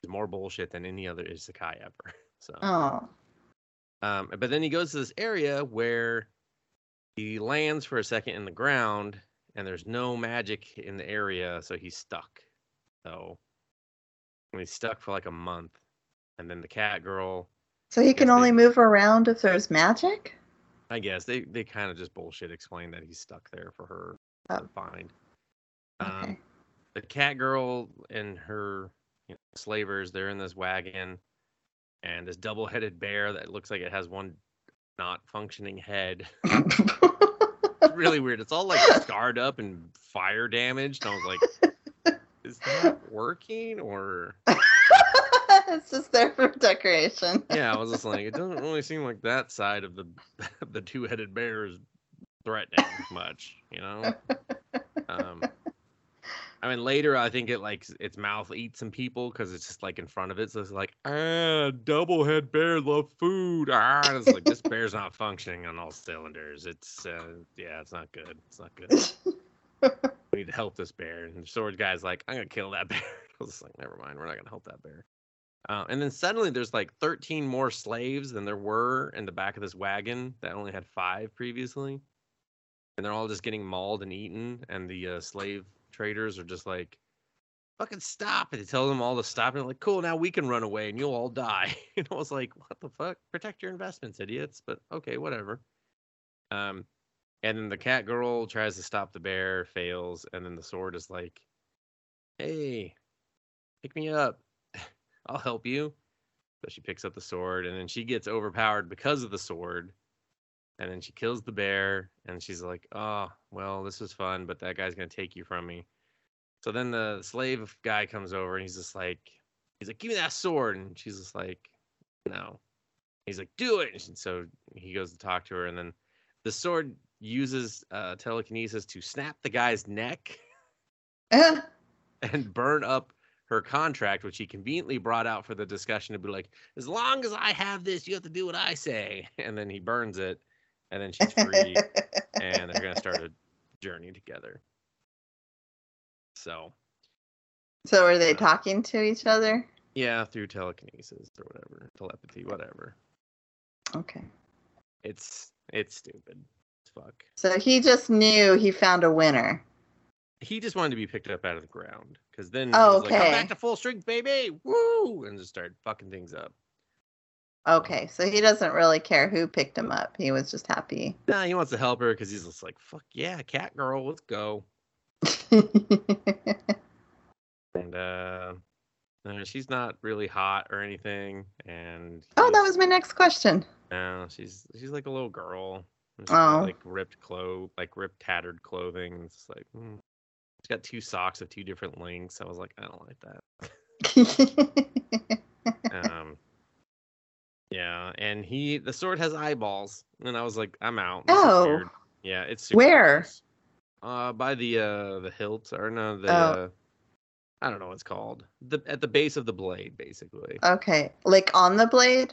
is more bullshit than any other isekai ever. So. Oh. Um, but then he goes to this area where he lands for a second in the ground, and there's no magic in the area, so he's stuck. So he's stuck for like a month, and then the cat girl, So he can only they- move around if there's magic? I guess they they kind of just bullshit explain that he's stuck there for her to Oh. find. Um, Okay. the cat girl and her you know, slavers, they're in this wagon, and this double-headed bear that looks like it has one not functioning head. It's really weird. It's all like scarred up and fire damaged. And I was like, is that working or? it's just there for decoration. Yeah, I was just like, it doesn't really seem like that side of the the two headed bear is threatening much, you know. Um, I mean, later I think it like its mouth eats some people because it's just like in front of it, so it's like ah, double head bear love food. Ah, and it's like this bear's not functioning on all cylinders. It's uh, yeah, it's not good. It's not good. we need to help this bear. And the sword guy's like, I'm gonna kill that bear. I was like, never mind, we're not gonna help that bear. Uh, and then suddenly there's like 13 more slaves than there were in the back of this wagon that only had five previously. And they're all just getting mauled and eaten. And the uh, slave traders are just like, fucking stop. And they tell them all to stop. And they're like, cool, now we can run away and you'll all die. and I was like, what the fuck? Protect your investments, idiots. But okay, whatever. Um, And then the cat girl tries to stop the bear, fails, and then the sword is like, "Hey, pick me up. I'll help you." So she picks up the sword, and then she gets overpowered because of the sword. And then she kills the bear, and she's like, "Oh, well, this was fun, but that guy's gonna take you from me." So then the slave guy comes over, and he's just like, he's like, "Give me that sword," and she's just like, "No." He's like, "Do it." And so he goes to talk to her, and then the sword uses uh, telekinesis to snap the guy's neck and burn up her contract, which he conveniently brought out for the discussion to be like, as long as I have this, you have to do what I say. And then he burns it, and then she's free, and they're gonna start a journey together. So so are they uh, talking to each other? yeah, through telekinesis or whatever, telepathy, whatever. Okay. It's it's stupid. Fuck. So he just knew he found a winner. He just wanted to be picked up out of the ground because then he Oh, was like, "Come okay. back oh, to full strength, baby! Woo!" and just started fucking things up. Okay, so he doesn't really care who picked him up. He was just happy. Nah, he wants to help her because he's just like, "Fuck yeah, cat girl, let's go." And uh, uh, she's not really hot or anything, and oh, that was my next question. No, she's she's like a little girl. and she's got, Oh. like ripped clothes, like ripped tattered clothing. and It's like hmm. she's got two socks of two different lengths. I was like, I don't like that. And he the sword has eyeballs, and I was like, I'm out. This Oh. yeah, it's super Where? gross. Uh, by the uh the hilt or no the Oh. uh, I don't know what it's called. The at the base of the blade, basically. okay, like on the blade.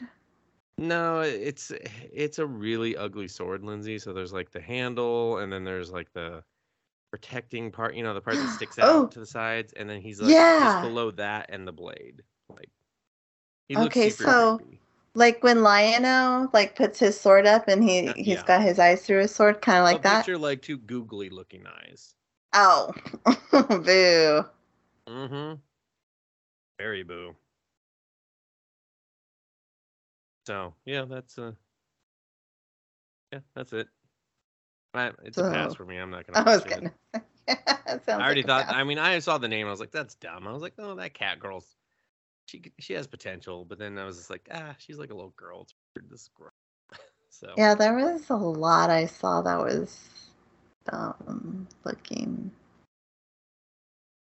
No, it's it's a really ugly sword, Lindsay. So there's like the handle, and then there's like the protecting part. You know, the part that sticks out Oh. to the sides, and then he's like Yeah. just below that and the blade. Like he looks Okay, so- creepy. Like when Lionel like puts his sword up and he he's yeah. got his eyes through his sword, kind of like A that. picture like two googly looking eyes. Oh, boo! Mm-hmm. Very boo. So yeah, that's uh yeah, that's it. I, it's a pass for me. I'm not gonna. I was gonna. That sounds I already like thought. I mean, I saw the name. I was like, "That's dumb." I was like, "Oh, that cat girl's, she she has potential." But then I was just like, "Ah, she's like a little girl. It's weird, this girl." so Yeah, there was a lot I saw that was dumb looking.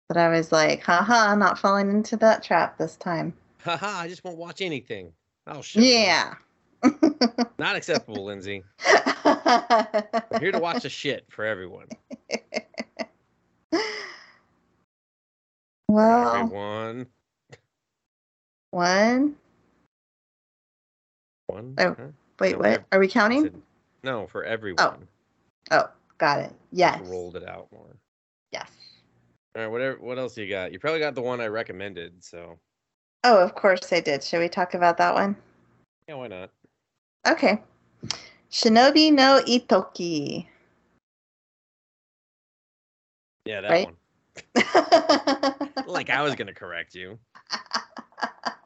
But I was like, haha, I'm not falling into that trap this time. haha, I just won't watch anything. Oh shit. Yeah. Not acceptable, Lindsay. I'm here to watch the shit for everyone. well, Everyone. One. One. Oh, huh? Wait, No, what? ev- Are we counting? said- no, for everyone. Oh, oh, got it. Just Yes. Rolled it out more. Yes. All right. Whatever. What else you got? You probably got the one I recommended. So Oh, of course I did. Should we talk about that one? yeah, why not? Okay. Shinobi no Ittoki. Yeah, that Right? one. Like I was gonna correct you.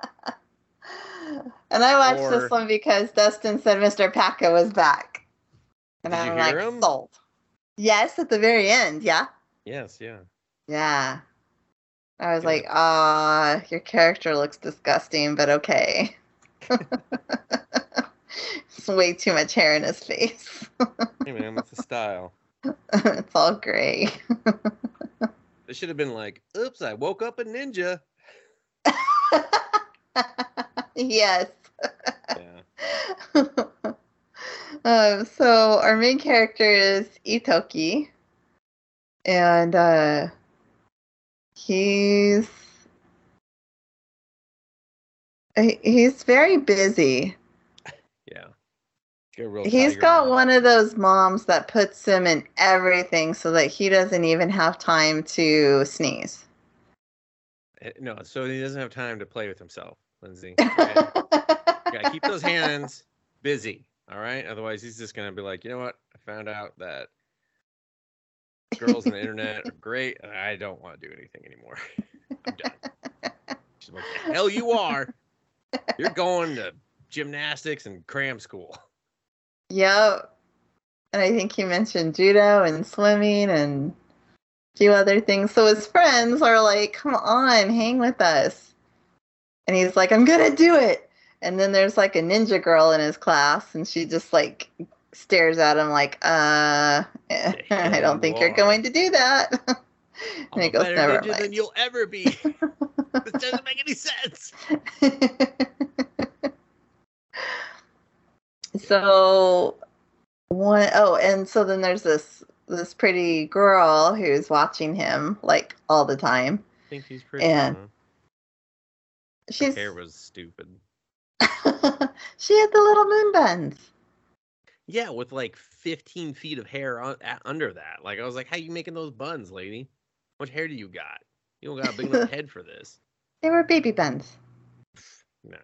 and I watched Or- this one because Dustin said Mr. Paka was back. And Did I'm like, him? sold. Yes, at the very end. Yeah. Yes. Yeah. Yeah. I was Good. like, ah, your character looks disgusting, but okay. it's way too much hair in his face. Hey man, that's the style. it's all gray. It should have been like, "Oops, I woke up a ninja." yes. Yeah. um, so our main character is Ittoki, and uh, he's he's very busy. Yeah. He's got, real He's tiger got mom. one of those moms that puts him in everything so that he doesn't even have time to sneeze. Eh, No, so he doesn't have time to play with himself, Lindsay. Gotta, gotta keep those hands busy. All right. Otherwise, he's just gonna be like, you know what? I found out that girls on the internet are great, and I don't want to do anything anymore. I'm done. She's like, the hell you are. You're going to gymnastics and cram school. Yep. and I think he mentioned judo and swimming and a few other things. So his friends are like, "Come on, hang with us," and he's like, "I'm gonna do it." And then there's like a ninja girl in his class, and she just like stares at him like, "Uh, I don't think you're going to do that." I'm and he goes, better "Never ninja mind." than you'll ever be. this doesn't make any sense. so one oh and so then there's this this pretty girl who's watching him like all the time I think he's pretty. And- huh? Her hair was stupid. she had the little moon buns Yeah, with like 15 feet of hair un- a- under that. Like I was like, "How you making those buns, lady? Much hair do you got? You don't got a big enough head for this." they were baby buns Nah.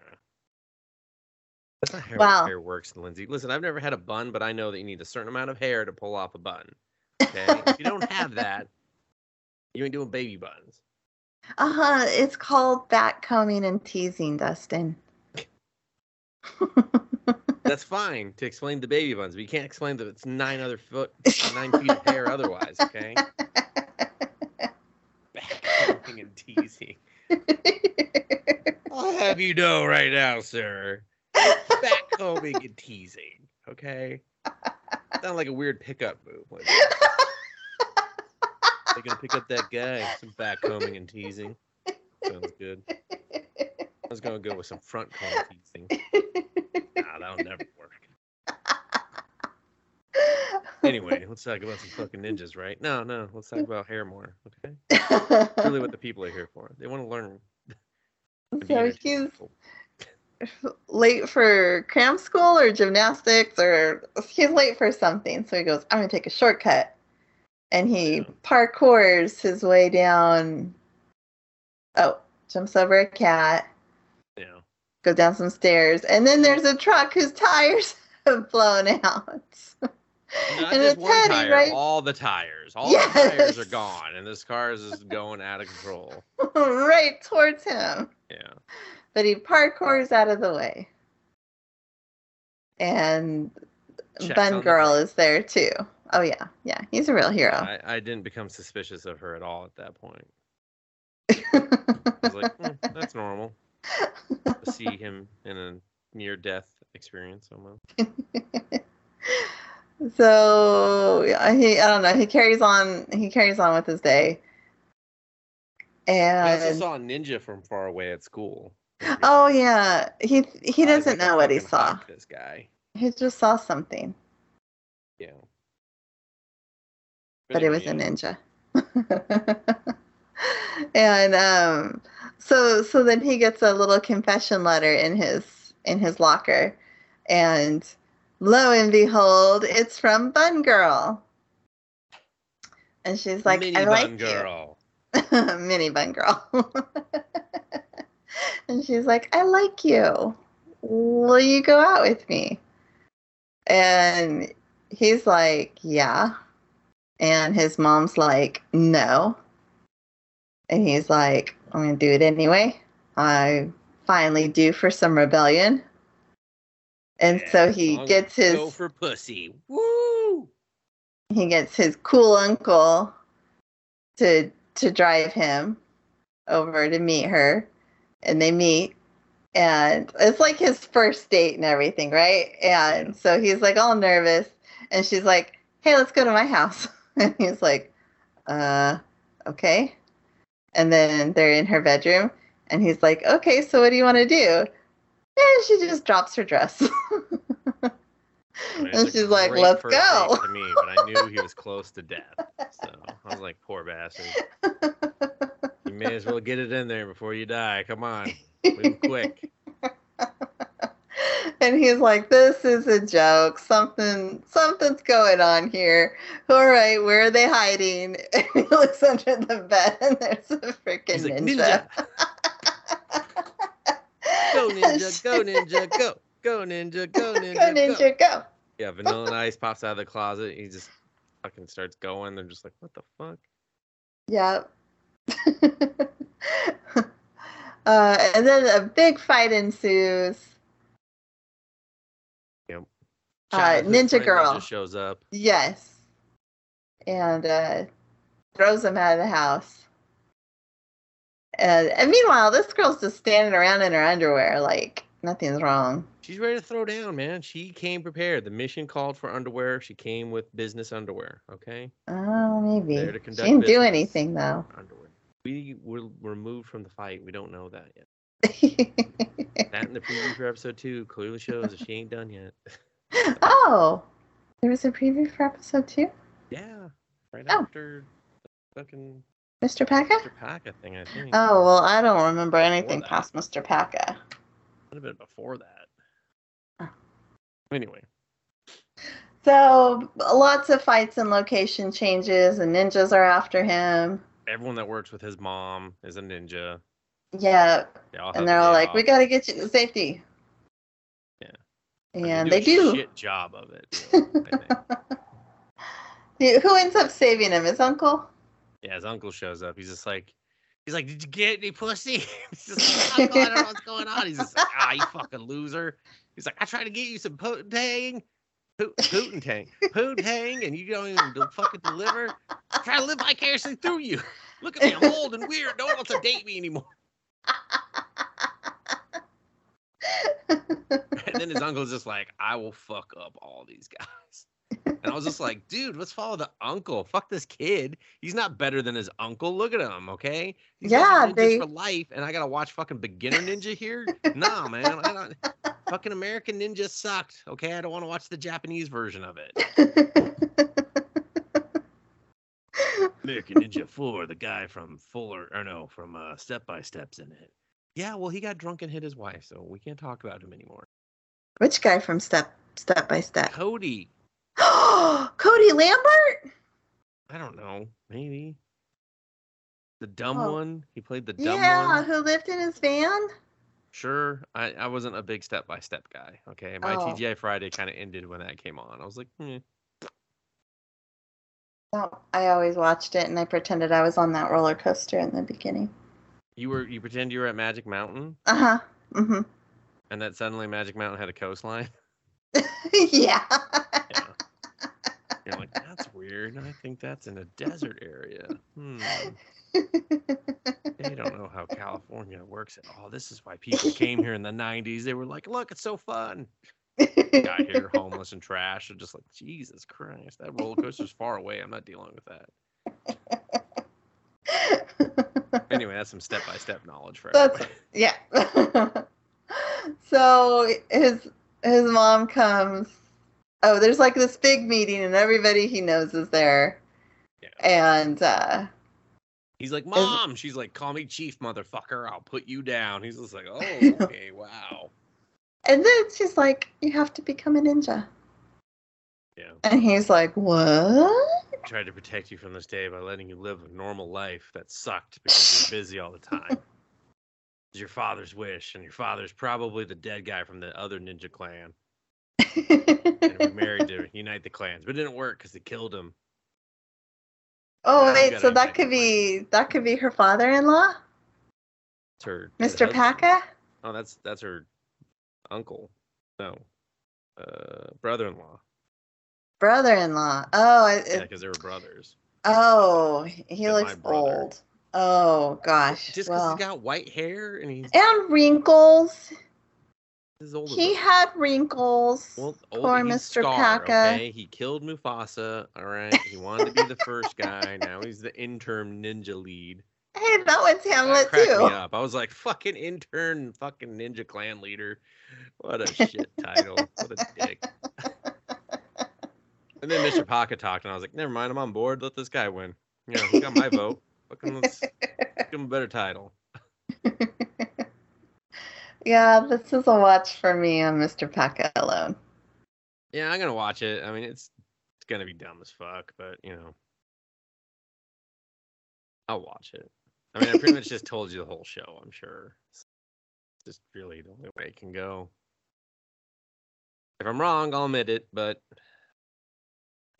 That's not how Wow. hair works, Lindsay. Listen, I've never had a bun, but I know that you need a certain amount of hair to pull off a bun. Okay? if you don't have that, you ain't doing baby buns. Uh-huh it's called back combing and teasing dustin That's fine to explain the baby buns, but you can't explain that it's nine other foot, nine feet of hair otherwise. Okay? Backcombing and teasing. I'll have you know right now, sir. Backcombing and teasing. Okay? Sound like a weird pickup move. Like, they're gonna pick up that guy. Some backcombing and teasing. Sounds good. I was gonna go with some front comb teasing. Nah, that'll never work. Anyway, let's talk about some fucking ninjas, right? No, no, let's talk about hair more, okay? Really, what the people are here for. They want to learn. so he's late for cram school or gymnastics or he's late for something. So he goes, I'm gonna take a shortcut. And he parkours his way down oh, jumps over a cat, Yeah. goes down some stairs, and then there's a truck whose tires have blown out. Not and just it's one tire, right all the tires. All the tires are gone, and this car is just going out of control. right towards him. Yeah. But he parkours out of the way. And Checks Bun on the Girl is there too. Oh yeah, yeah, he's a real hero. I, I didn't become suspicious of her at all at that point. I was like, "Hmm, that's normal. To see him in a near death experience almost. so yeah, he I don't know, he carries on he carries on with his day. I also saw a ninja from far away at school. oh yeah, he he doesn't know what he saw. This guy. He just saw something, Yeah. But it was a ninja. and um so so then he gets a little confession letter in his in his locker. And lo and behold it's from bun girl. And she's like Mini i bun like girl. you mini bun girl. And she's like i like you. Will you go out with me? And he's like yeah and his mom's like no. And he's like i'm gonna do it anyway. I finally due for some rebellion. And so Yeah, he long gets his Go for pussy. Woo! he gets his cool uncle to to drive him over to meet her. And they meet. And it's like his first date and everything right? And so he's like all nervous. And she's like hey let's go to my house and he's like uh okay and then they're in her bedroom and he's like okay so what do you want to do and she just drops her dress I mean, and she's like let's go To me, but I knew he was close to death. So I was like, poor bastard. You may as well get it in there before you die. Come on. Move quick. and he's like, "This is a joke. Something, something's going on here. All right, where are they hiding?" And he looks under the bed, and there's a freaking like, ninja. ninja. Go ninja, go ninja, go. Go ninja, go ninja, Go ninja, go! Yeah, Vanilla Ice pops out of the closet. He just fucking starts going. They're just like, what the fuck? Yep. uh, and then a big fight ensues. Uh, Ninja Girl. just shows up. Yes. And uh, throws him out of the house. And, and meanwhile, this girl's just standing around in her underwear, like nothing's wrong. She's ready to throw down, man. She came prepared. The mission called for underwear. She came with business underwear. Okay, Oh, maybe. There to She didn't do anything though. underwear. We were removed from the fight. We don't know that yet. That in the preview for episode two clearly shows that she ain't done yet. oh, there was a preview for episode two. Yeah, right Oh. after fucking Mr. Paka? Mr. Paka thing, I think. Oh well, I don't remember anything past Mr. Paka. Would have been before that. Oh. Anyway, So lots of fights and location changes, and ninjas are after him. everyone that works with his mom is a ninja. Yeah, They and they're all day like, "We got to get you to safety." And do they a do. shit job of it. too, I think. Yeah, Who ends up saving him? His uncle. Yeah, his uncle shows up. He's just like, he's like, did you get any pussy? He's just like, "Oh, I don't know what's going on. He's just like, ah, you fucking loser. He's like, I tried to get you some poontang, Poot- poontang, poontang, and you don't even fucking deliver. I'm trying to live vicariously through you. Look at me, I'm old and weird. No one wants to date me anymore. And then his uncle's just like, I will fuck up all these guys. And I was just like, dude, let's follow the uncle. Fuck this kid. He's not better than his uncle. Look at him, okay? Are Yeah, they- for life, and I gotta watch fucking beginner ninja here. nah, man, I don't. Fucking American Ninja sucked. Okay, I don't want to watch the Japanese version of it. American Ninja Four, the guy from Fuller, or no, from uh, Step by Steps in it. Yeah, well, he got drunk and hit his wife, so we can't talk about him anymore. Which guy from Step Step by Step? Cody, Cody Lambert. I don't know, maybe the dumb Oh. one. He played the dumb Yeah, one. Yeah, who lived in his van? Sure, I, I wasn't a big step by step guy. Okay, my Oh. TGI Friday kind of ended when that came on. I was like, hmm. No, I always watched it, and I pretended I was on that roller coaster in the beginning. You were you pretend you were at Magic Mountain, Uh huh. Mm-hmm. and that suddenly Magic Mountain had a coastline. yeah. Yeah. You're like, that's weird. I think that's in a desert area. Hmm. They don't know how California works at all. This is why people came here in the 90s. They were like, look, it's so fun. Got here homeless and trash. They're just like, Jesus Christ, that roller coaster's far away. I'm not dealing with that. Anyway, that's some step by step knowledge for That's everybody. yeah. so his his mom comes. Oh, there's like this big meeting, and everybody he knows is there. Yeah. And uh, He's like, Mom. She's like, call me chief, motherfucker. I'll put you down. He's just like, oh, okay, wow. and then she's like, "You have to become a ninja." Yeah. And he's like, "What?" Tried to protect you from this day by letting you live a normal life that sucked because you're busy all the time. It's your father's wish, and your father's probably the dead guy from the other ninja clan. And we married to unite the clans, but it didn't work because they killed him. oh Now wait, so that could be that could be her father-in-law, It's her Mr. Paka. Oh, that's that's her uncle. No, uh, brother-in-law. Brother-in-law. Oh, I- Yeah, because they were brothers. oh, he my looks old. Oh gosh. Just because well. he's got white hair and he's, and wrinkles. He had wrinkles. Well, old, Poor Mr. Scar, Paka. Okay, he killed Mufasa. All right, he wanted to be the first guy. Now he's the intern ninja lead. Hey, that was That Hamlet cracked too. me up. I was like, fucking intern, fucking ninja clan leader. What a shit title. What a dick. And then Mr. Paka talked, and I was like, never mind, I'm on board. Let this guy win. You know, he got my vote. Fucking let's give him a better title. yeah, this is a watch for me on Mr. Paka alone. Yeah, I'm gonna watch it. I mean, it's it's gonna be dumb as fuck, but you know, I'll watch it. I mean, I pretty much just told you the whole show. I'm sure. It's just really the only way it can go. If I'm wrong, I'll admit it, but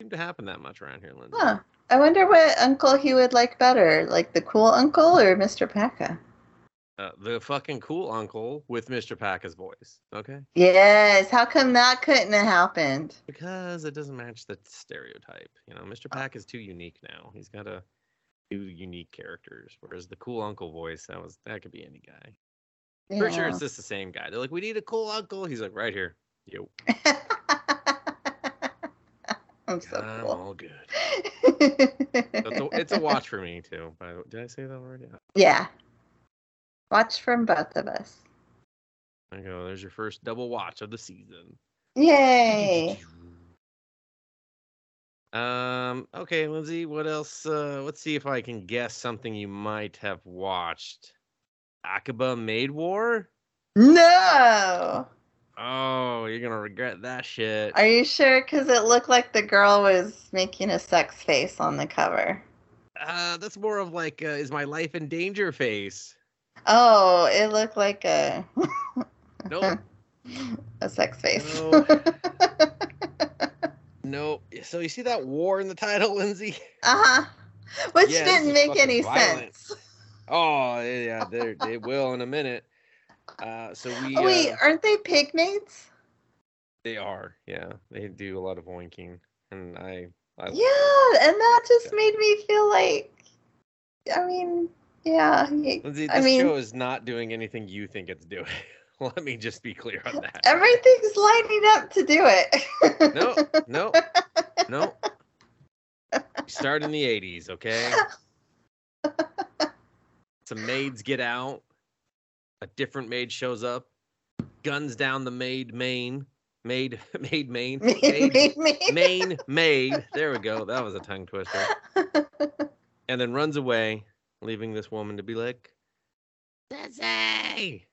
seem to happen that much around here, Lindsay. Huh. I wonder what uncle he would like better, like the cool uncle or Mr. Paka? Uh, the fucking cool uncle with Mr. Paka's voice. Okay. Yes. How come that couldn't have happened? Because it doesn't match the stereotype. You know, Mr. Pack is too unique now. He's got to do unique characters. Whereas the cool uncle voice, that was that could be any guy. Pretty sure it's just the same guy. They're like, we need a cool uncle. He's like, right here. Yo, I'm so I'm cool. all good. It's a, it's a watch for me too. By the way, did I say that already? yeah. Watch from both of us. There you go. There's your first double watch of the season. Yay. Um. Okay, Lindsay. What else? Uh, let's see if I can guess something you might have watched. Akiba Maid War. No. Oh, you're gonna regret that shit. Are you sure? Because it looked like the girl was making a sex face on the cover. Uh, that's more of like, uh, is my life in danger face? Oh, it looked like a Nope. a sex face. No. nope. So you see that war in the title, Lindsay? uh huh. Which Yeah, didn't make any violent. sense. Oh, yeah, it will in a minute. Uh, so we. Oh, wait, uh, aren't they pig pigmates? They are, yeah. They do a lot of oinking, and I, I Yeah, and that just Yeah. made me feel like. I mean, yeah. Lindsay, I this mean- show is not doing anything you think it's doing. Let me just be clear on that. Everything's lining up to do it. No, no, no. Start in the '80s, okay? Some maids get out. A different maid shows up. Guns down the maid main. Maid, maid main. Maid, main maid. There we go. That was a tongue twister. and then runs away, leaving this woman to be like, Sensei!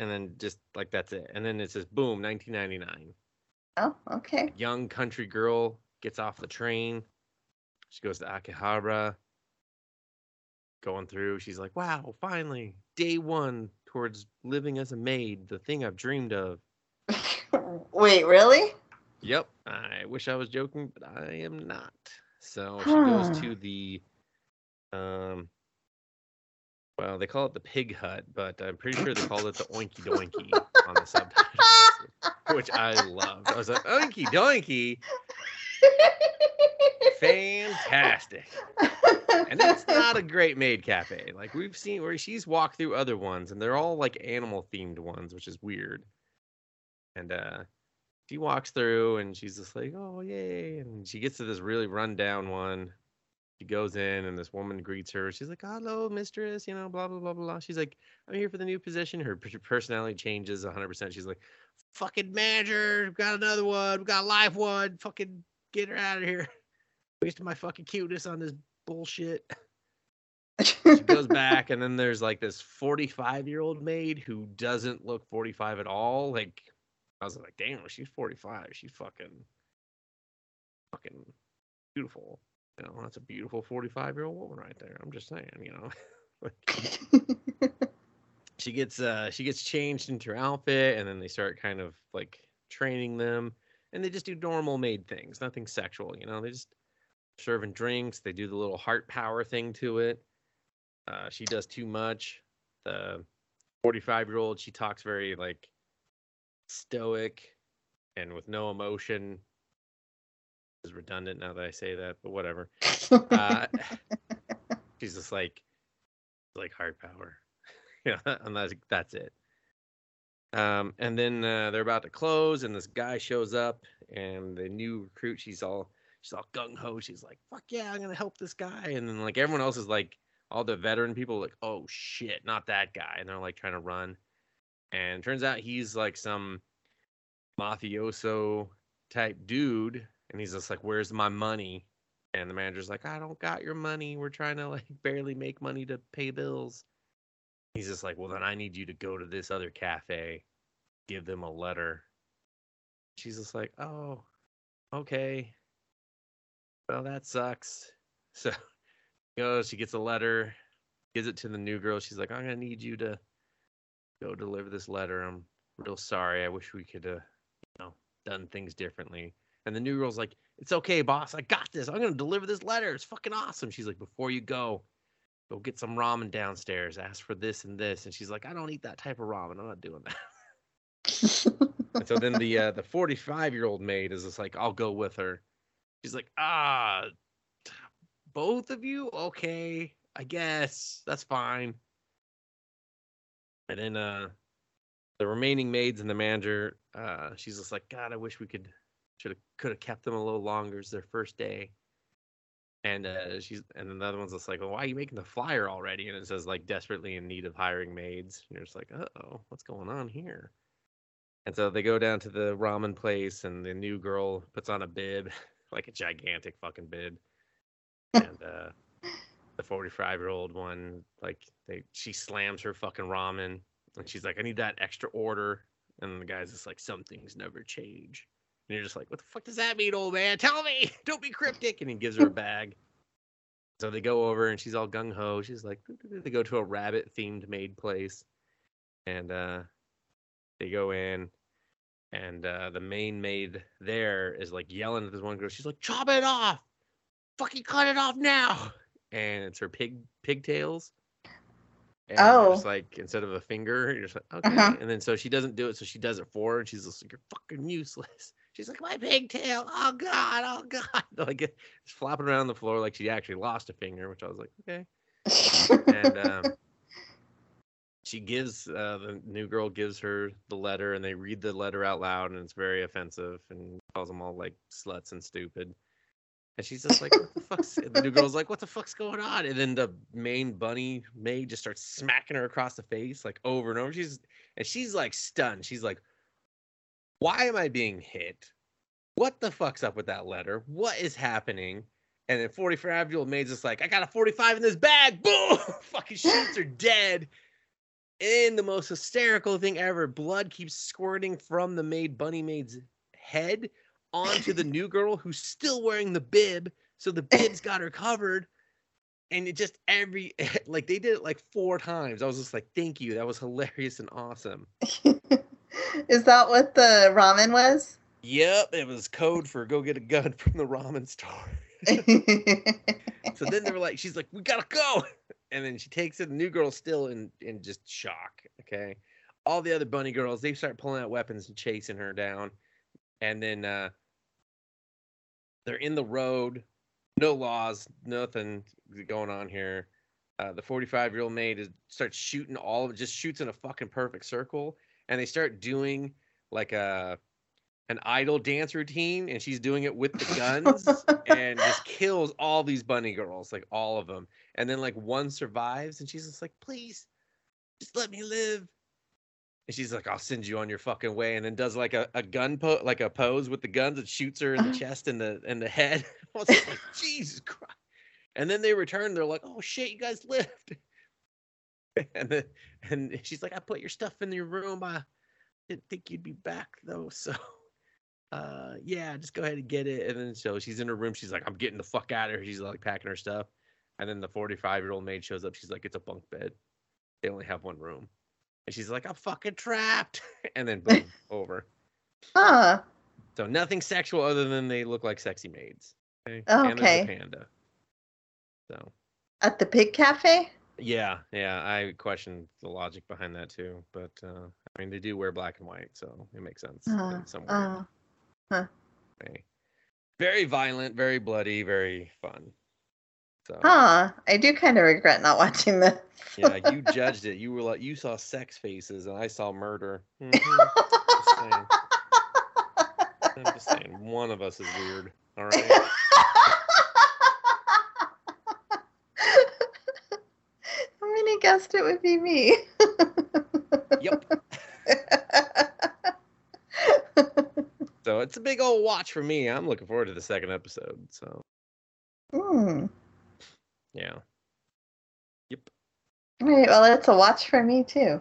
And then just like that's it. And then it says, boom, 1999. oh, okay. Young country girl gets off the train. She goes to Akihabara. Going through, she's like, wow, finally, day one towards living as a maid, the thing I've dreamed of. Wait, really? Yep. I wish I was joking, but I am not. So she goes to the um well, they call it the pig hut, but I'm pretty sure they called it the oinky doinky on the subtitles, which I loved. I was like, oinky doinky, fantastic. And that's not a great maid cafe. Like we've seen where she's walked through other ones, and they're all like animal themed ones, which is weird. And uh she walks through and she's just like, oh yay. And she gets to this really rundown one. She goes in and this woman greets her. She's like, hello, mistress, you know, blah, blah, blah, blah. She's like, I'm here for the new position. Her personality changes 100%. She's like, fucking manager, we've got another one. We've got a live one. Fucking get her out of here. Wasting my fucking cuteness on this bullshit. She goes back and then there's like this 45 year old maid who doesn't look 45 at all. Like, I was like, damn, she's 45. She's fucking, fucking beautiful. You know, that's a beautiful 45 year old woman right there. I'm just saying, you know. She gets uh she gets changed into her outfit and then they start kind of like training them and they just do normal maid things, nothing sexual, you know. They just serving drinks, they do the little heart power thing to it. Uh she does too much. The 45 year old, she talks very like stoic and with no emotion. Is redundant now that I say that, but whatever. Uh, she's just like, like hard power. yeah, and that's that's it. Um, and then uh, they're about to close, and this guy shows up, and the new recruit, she's all she's all gung ho. She's like, "Fuck yeah, I'm gonna help this guy." And then like everyone else is like, all the veteran people like, "Oh shit, not that guy," and they're like trying to run. And turns out he's like some mafioso type dude, and he's just like, "Where's my money?" And the manager's like, I don't got your money. We're trying to like barely make money to pay bills. He's just like, Well, then I need you to go to this other cafe, give them a letter. She's just like, Oh, okay. Well, that sucks. So she goes, she gets a letter, gives it to the new girl. She's like, I'm gonna need you to go deliver this letter. I'm real sorry. I wish we could have, you know, done things differently. And the new girl's like, It's okay, boss. I got this. I'm gonna deliver this letter. It's fucking awesome. She's like, Before you go, go get some ramen downstairs. Ask for this and this, and she's like, I don't eat that type of ramen. I'm not doing that. and so then the uh, the 45 year old maid is just like, I'll go with her. She's like, ah, both of you, okay, I guess that's fine. And then uh, the remaining maids and the manager, uh, she's just like, God, I wish we could should have could have kept them a little longer. It's their first day. And uh, she's and then the other one's just like, well, why are you making the flyer already? And it says like desperately in need of hiring maids. And you're just like, uh oh, what's going on here? And so they go down to the ramen place, and the new girl puts on a bib, like a gigantic fucking bib. and uh, the 45 year old one, like they, she slams her fucking ramen, and she's like, I need that extra order. And the guy's just like, some things never change. And you're just like, what the fuck does that mean, old man? Tell me. Don't be cryptic. And he gives her a bag. So they go over and she's all gung ho. She's like, they go to a rabbit themed maid place. And uh, they go in. And uh, the main maid there is like yelling at this one girl. She's like, chop it off. Fucking cut it off now. And it's her pig pigtails. And Oh. just like instead of a finger, you're just like, okay. Uh-huh. And then so she doesn't do it, so she does it for her, and she's just like, You're fucking useless. She's like, My pigtail, oh god, oh god. Like it's flopping around the floor like she actually lost a finger, which I was like, okay. And um she gives uh the new girl gives her the letter and they read the letter out loud and it's very offensive and calls them all like sluts and stupid. And she's just like, what the fuck's the new girl's like, what the fuck's going on? And then the main bunny maid just starts smacking her across the face like over and over. She's and she's like stunned. She's like, why am I being hit? What the fuck's up with that letter? What is happening? And then 45 year old maid's just like, I got a 45 in this bag. Boom! Fucking shoots are dead. And the most hysterical thing ever blood keeps squirting from the maid, bunny maid's head onto the new girl who's still wearing the bib. So the bib's got her covered. And it just every, like, they did it like four times. I was just like, thank you. That was hilarious and awesome. Is that what the ramen was? Yep, it was code for go get a gun from the ramen store. So then they were like, she's like, we gotta go. And then she takes it. The new girl's still in in just shock. Okay. All the other bunny girls, they start pulling out weapons and chasing her down. And then uh they're in the road, no laws, nothing going on here. Uh, the 45 year old maid is starts shooting all of it, just shoots in a fucking perfect circle. And they start doing like a an idol dance routine and she's doing it with the guns and just kills all these bunny girls, like all of them. And then like one survives and she's just like, please, just let me live. And she's like, I'll send you on your fucking way. And then does like a, a gun po- like a pose with the guns and shoots her in the chest and the and the head. Like, Jesus Christ. And then they return, they're like, oh shit, you guys lived. And then, and she's like, I put your stuff in your room. I didn't think you'd be back though. So uh yeah, just go ahead and get it. And then so she's in her room, she's like, I'm getting the fuck out of here. She's like packing her stuff. And then the 45 year old maid shows up. She's like, it's a bunk bed. They only have one room. And she's like, I'm fucking trapped. And then boom, over. huh. So nothing sexual other than they look like sexy maids. Okay. Oh, And there's a okay. panda. So At the pig cafe? Yeah, yeah. I questioned the logic behind that too. But uh I mean they do wear black and white, so it makes sense Uh, in some weird uh, way. Very violent, very bloody, very fun. So huh. I do kind of regret not watching this. yeah, you judged it. You were like you saw sex faces and I saw murder. Mhm. Just. I'm just saying, one of us is weird. All right. How many guessed it would be me? Yep. So it's a big old watch for me. I'm looking forward to the second episode. So Hmm. yeah. Yep. All right, well, it's a watch for me too.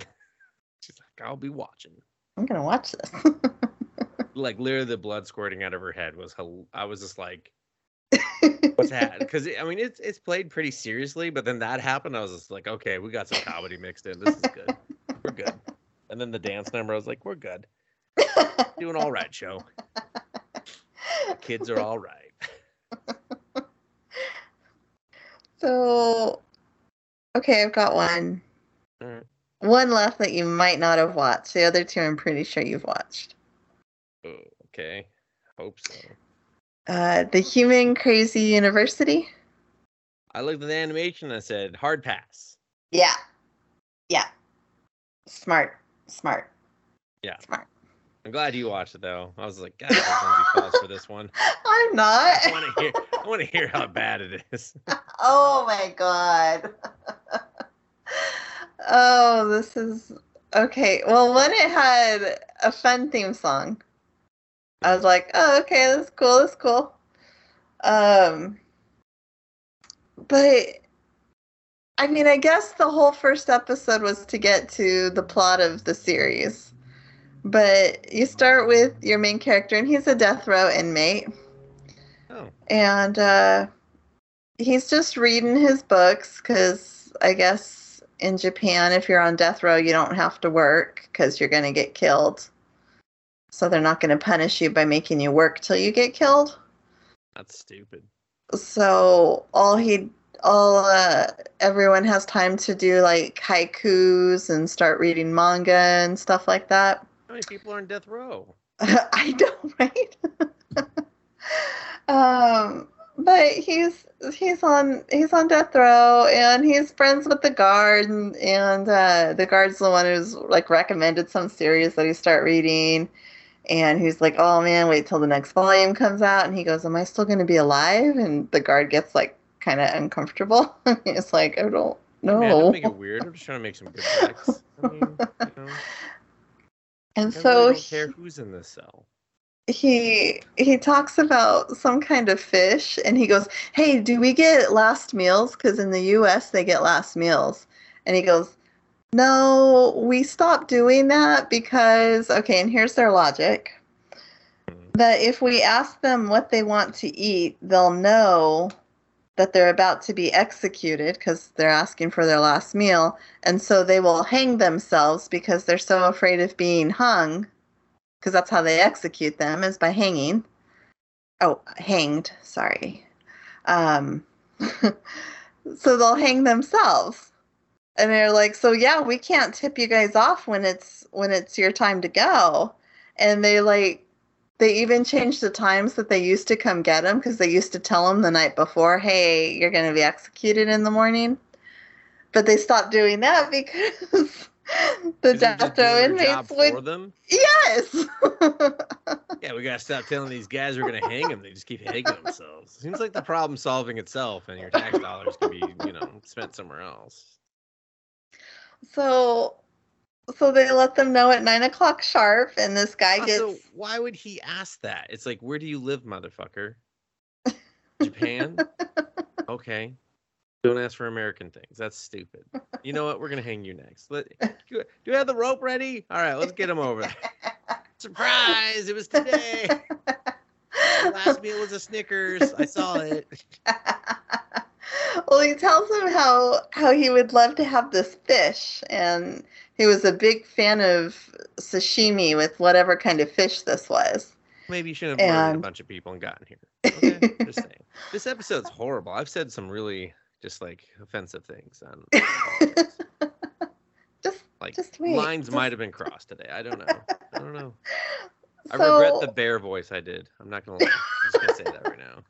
She's like, I'll be watching. I'm gonna watch this. Like literally, the blood squirting out of her head was. hel- I was just like, "What's that?" Because I mean, it's it's played pretty seriously, but then that happened. I was just like, "Okay, we got some comedy mixed in. This is good. We're good." And then the dance number, I was like, "We're good. Doing all right, show. Kids are all right." so, Okay, I've got one. Alright. One left that you might not have watched. The other two, I'm pretty sure you've watched. Oh, okay. Hope so. Uh, the Human Crazy University. I looked at the animation and I said hard pass. Yeah, yeah. Smart, smart. Yeah. smart. I'm glad you watched it though. I was like, God, be calls for this one. I'm not. I want to hear. I want to hear how bad it is. Oh my god. oh, this is okay. Well, when it had a fun theme song, I was like, "Oh, okay, that's cool. That's cool." Um, but I mean, I guess the whole first episode was to get to the plot of the series. But you start with your main character, and he's a death row inmate Oh, and uh, he's just reading his books because I guess in Japan, if you're on death row, you don't have to work because you're going to get killed. So they're not going to punish you by making you work till you get killed. that's stupid. So all he, all uh, everyone has time to do like haikus and start reading manga and stuff like that. How many people are in death row? I know, right? um, but he's he's on he's on death row and he's friends with the guard and, and uh, the guard's the one who's like recommended some series that he start reading and he's like oh man wait till the next volume comes out. And he goes am i still going to be alive? And the guard gets like kind of uncomfortable. He's like i don't know Man, don't make it weird. I'm just trying to make some good facts. I mean, you know, and I so really don't care who's in the cell. he he talks about some kind of fish and he goes hey do we get last meals? Because in the us they get last meals. And he goes no we stopped doing that because okay and here's their logic that if we ask them what they want to eat they'll know that they're about to be executed because they're asking for their last meal and so they will hang themselves because they're so afraid of being hung because that's how they execute them is by hanging. Oh, hanged. Sorry. Um, so they'll hang themselves, and they're like, "So yeah, we can't tip you guys off when it's when it's your time to go." And they like they even changed the times that they used to come get them because they used to tell them the night before, "Hey, you're going to be executed in the morning." But they stopped doing that because the death row inmates would for them. Yes. Yeah, we gotta stop telling these guys we're gonna hang them. They just keep hanging themselves. Seems like the problem solving itself, and your tax dollars can be, you know, spent somewhere else. So, so they let them know at nine o'clock sharp, and this guy ah, Also, gets. why would he ask that? It's like, where do you live, motherfucker? Japan? Okay. Don't ask for American things. That's stupid. You know what? We're gonna hang you next. Let, do we have the rope ready? All right, let's get him over there. Surprise! It was today. The last meal was a Snickers. I saw it. Well, he tells him how how he would love to have this fish, and he was a big fan of sashimi with whatever kind of fish this was. Maybe you shouldn't have murdered a bunch of people and gotten here. Okay, just saying. This episode's horrible. I've said some really just like offensive things. On just like Just wait, lines just- might have been crossed today. I don't know. I don't know. I regret the bear voice I did. I'm not gonna lie. I'm just gonna say that right now.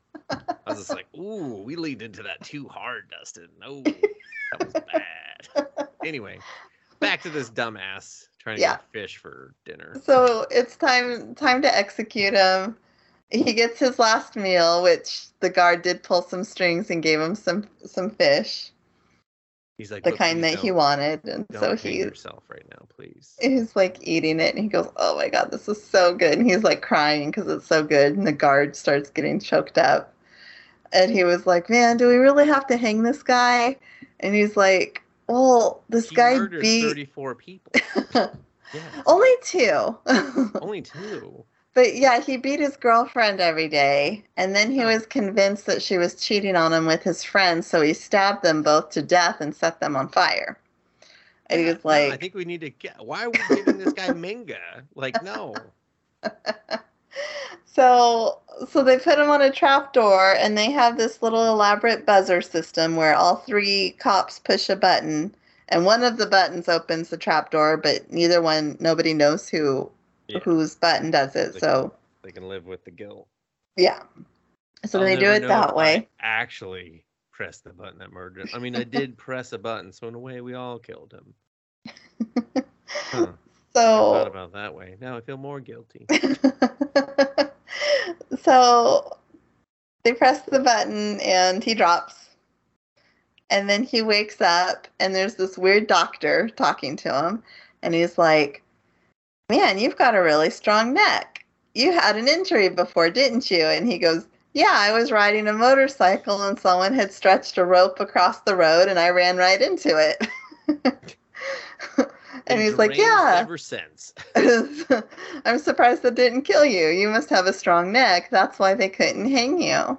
I was just like, ooh, we leaned into that too hard, Dustin. No, that was bad. Anyway, back to this dumbass trying to Yeah. get fish for dinner. So it's time time to execute him. He gets his last meal, which the guard did pull some strings and gave him some some fish, He's like, the kind that he wanted, and so he yourself right now, please. he's like eating it, and he goes, "Oh my god, this is so good!" And he's like crying because it's so good, and the guard starts getting choked up, and he was like, "Man, do we really have to hang this guy?" And he's like, "Well, this He guy beat 34 people. Yeah, only two. only two. But yeah, he beat his girlfriend every day, and then he was convinced that she was cheating on him with his friends, so he stabbed them both to death and set them on fire. And he Yeah, was no, like, I think we need to get. Why are we giving this guy manga? Like, no. so so they put him on a trap door and they have this little elaborate buzzer system where all three cops push a button and one of the buttons opens the trap door but neither one nobody knows who Yeah. whose button does it They so They can live with the guilt. yeah so I'll they do it that way I actually press the button that murdered him. I mean, I did press a button, so in a way, we all killed him. Huh. I thought about that way. Now I feel more guilty. so they press the button and he drops. And then he wakes up and there's this weird doctor talking to him. And he's like, Man, you've got a really strong neck. You had an injury before, didn't you? And he goes, Yeah, I was riding a motorcycle and someone had stretched a rope across the road and I ran right into it. and he's like, Yeah. Ever since. I'm surprised that didn't kill you. You must have a strong neck. That's why they couldn't hang you.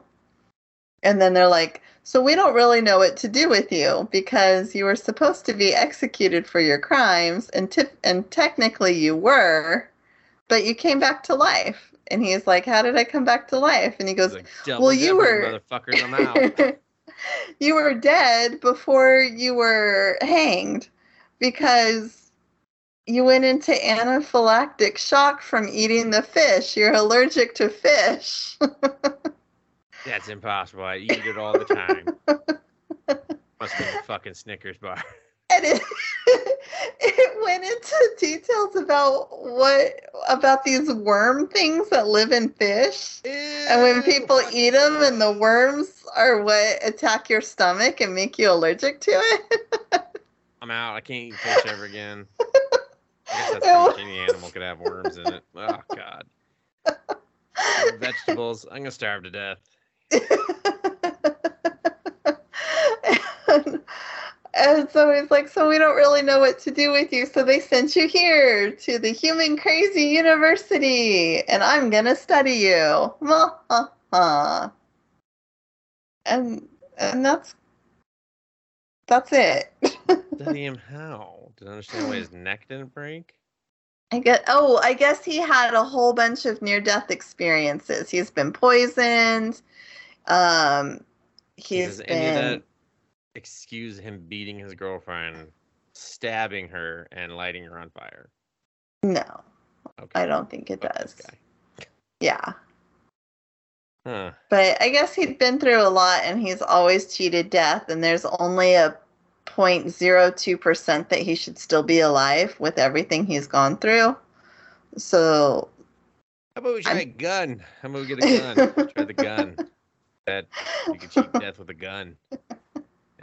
And then they're like, So we don't really know what to do with you because you were supposed to be executed for your crimes, and, tip and technically you were, but you came back to life. And he's like, How did I come back to life? And he goes, like, "Well, you were- motherfuckers. I'm out. you were dead before you were hanged because you went into anaphylactic shock from eating the fish. You're allergic to fish. That's impossible. I eat it all the time. Must be the fucking Snickers bar. and it, it went into details about what about these worm things that live in fish. And when people eat them and the worms are what attack your stomach and make you allergic to it. I'm out. I can't eat fish ever again. I guess that's any animal could have worms in it. Oh god. Vegetables. I'm gonna starve to death. and, and so he's like, So we don't really know what to do with you. So they sent you here to the Human Crazy University, and I'm going to study you. And, and that's that's it. Study him how? Did I understand why his neck didn't break? I get. Oh, I guess he had a whole bunch of near-death experiences. He's been poisoned. Um, he's Does any of been. that excuse him beating his girlfriend, stabbing her, and lighting her on fire? No, Okay. I don't think it fuck does. Yeah, Huh. but I guess he'd been through a lot, and he's always cheated death. And there's only a 0.02 percent that he should still be alive with everything he's gone through. So How about we try I'm- a gun? How about we get a gun? try the gun. That you can cheat death with a gun. You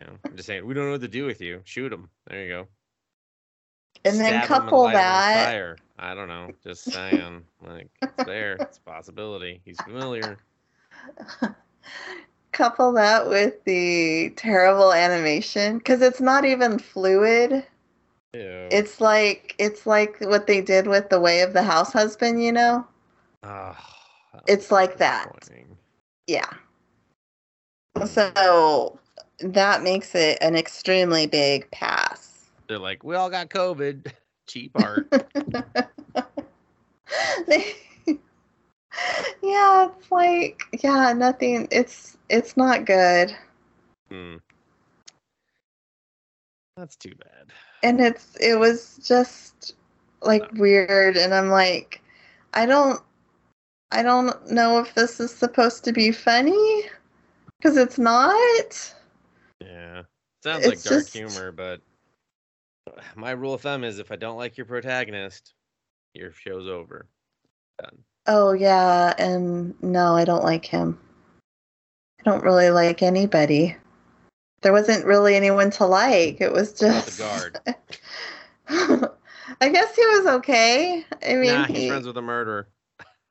know, I'm just saying we don't know what to do with you. Shoot him. There you go. and then couple that. Fire. I don't know. Just saying. like it's there. It's a possibility. He's familiar. couple that with the terrible animation because it's not even fluid Ew. it's like it's like what they did with the way of the house husband you know it's like that. yeah so that makes it an extremely big pass They're like, we all got COVID. Cheap art. yeah it's like yeah nothing it's it's not good Hmm. That's too bad. and it's it was just like weird and i'm like i don't i don't know if this is supposed to be funny because it's not Yeah. Sounds like dark just- humor, but my rule of thumb is if I don't like your protagonist, your show's over. Done. Oh yeah and no i don't like him i don't really like anybody there wasn't really anyone to like it was What about just the guard? i guess he was okay i mean nah, he's he, friends with a murderer.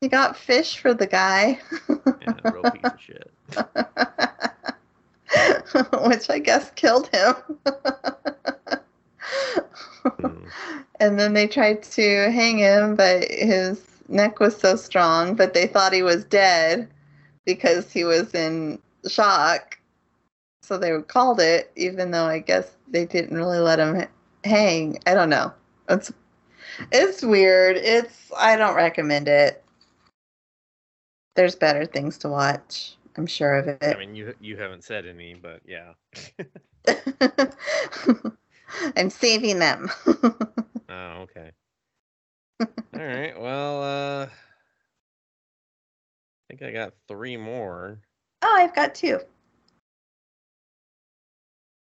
he got fish for the guy Yeah, real piece of shit. which I guess killed him. Hmm. and then they tried to hang him, but his neck was so strong, but they thought he was dead because he was in shock. So they called it, even though I guess they didn't really let him hang. I don't know. It's it's weird. It's I don't recommend it. there's better things to watch. I'm sure of it. I mean, you you haven't said any, but yeah. I'm saving them. Oh, okay. All right. Well, uh, I think I got three more. oh, I've got two.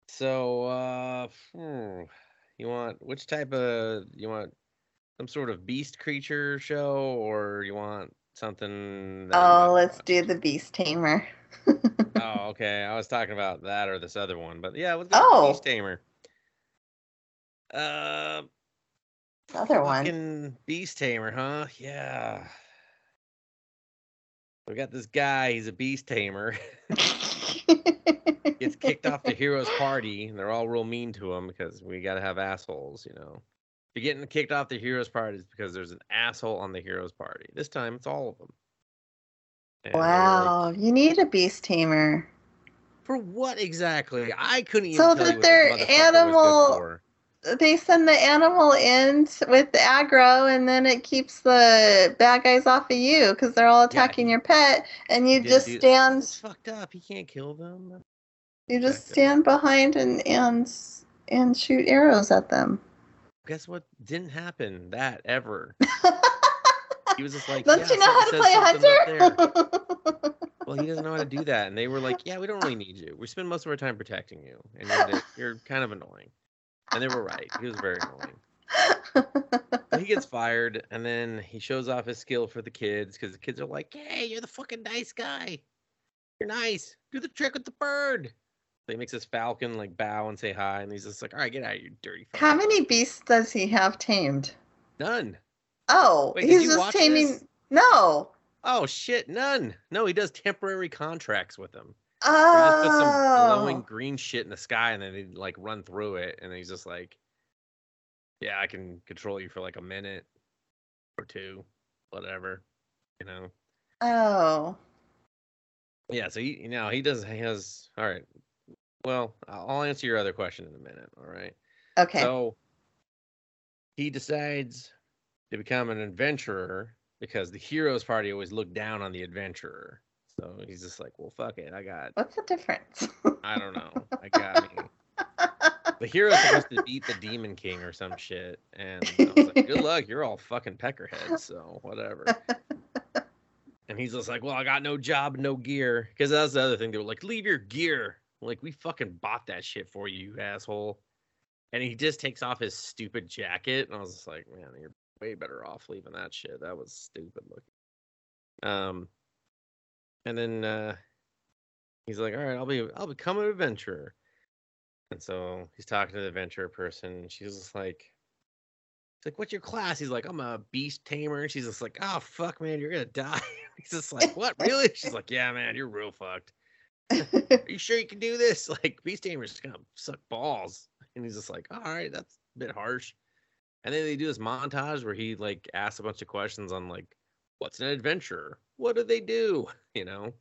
So, uh, hmm, you want which type of you want some sort of beast creature show, or you want something? that- Oh, let's do the Beast Tamer. Oh, okay. I was talking about that or this other one, but yeah, let's go Oh. the Beast Tamer. Uh, Other one. Beast Tamer, huh? Yeah. We got this guy. He's a Beast Tamer. Gets kicked off the heroes party, and they're all real mean to him because we gotta have assholes, you know. If you're getting kicked off the heroes party, it's because there's an asshole on the heroes party. This time, it's all of them. And they're like, wow, you need a Beast Tamer. For what exactly? I couldn't even So tell that you what their this motherfucker was good animal-. They send the animal in with the aggro, and then it keeps the bad guys off of you because they're all attacking he- your pet, and you just stand. It's fucked up. He can't kill them. You just stand behind and and and shoot arrows at them. Guess what? Didn't happen. That ever. He was just like, Don't "Yeah, you know how to play says something up there." hunter? Well, he doesn't know how to do that, and they were like, "Yeah, we don't really need you. We spend most of our time protecting you, and you're, you're kind of annoying." And they were right. He was very annoying. He gets fired, and then he shows off his skill for the kids because the kids are like, "Hey, you're the fucking nice guy. You're nice. Do the trick with the bird." So he makes his falcon like bow and say hi, and he's just like, "All right, get out of you dirty." how many beasts does he have tamed? None. Oh, Wait, he's just taming. this? No. Oh shit, none. No, he does temporary contracts with them. Or he just puts some glowing Oh. green shit in the sky and then they like run through it and he's just like Yeah, I can control you for like a minute or two, whatever. You know. Oh. Yeah, so he you know, he does he has all right. Well, I'll I'll answer your other question in a minute, all right? Okay. So he decides to become an adventurer because the heroes party always look down on the adventurer. So he's just like, well, fuck it. I got, What's the difference? I don't know. I got me. The hero's supposed to beat the Demon King or some shit. And I was like, good luck. You're all fucking peckerheads. So whatever. And he's just like, well, I got no job, no gear. Because that's the other thing. They were like, leave your gear. Like, we fucking bought that shit for you, you asshole. And he just takes off his stupid jacket. And I was just like, man, you're way better off leaving that shit. That was stupid looking. Um, and then uh, he's like, all right, I'll be, I'll become an adventurer. And so he's talking to the adventurer person. And she's just like, He's like, what's your class? He's like, I'm a beast tamer. She's just like, oh fuck, man, you're gonna die. He's just like, what, really? She's like, yeah, man, you're real fucked. Are you sure you can do this? Like, beast tamers kind of suck balls. And he's just like, all right, that's a bit harsh. And then they do this montage where he like asks a bunch of questions on like, what's an adventurer? What do they do? You know?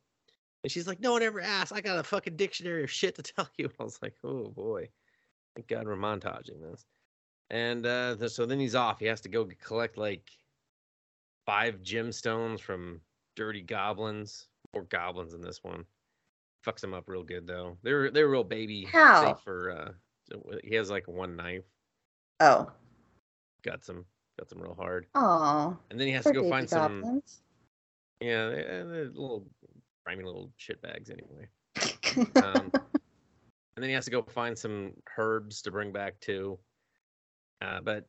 And she's like, no one ever asked. I got a fucking dictionary of shit to tell you. I was like, oh boy. Thank God we're montaging this. And uh, so then he's off. He has to go collect like five gemstones from dirty goblins. More goblins in this one. Fucks him up real good though. They're they're real baby. How? For uh, he has like one knife. oh. Guts him. Guts him real hard. Oh. And then he has Poor to go find some. Yeah, they, uh, they're little grimy little shit bags anyway. Um, and then he has to go find some herbs to bring back too. Uh, but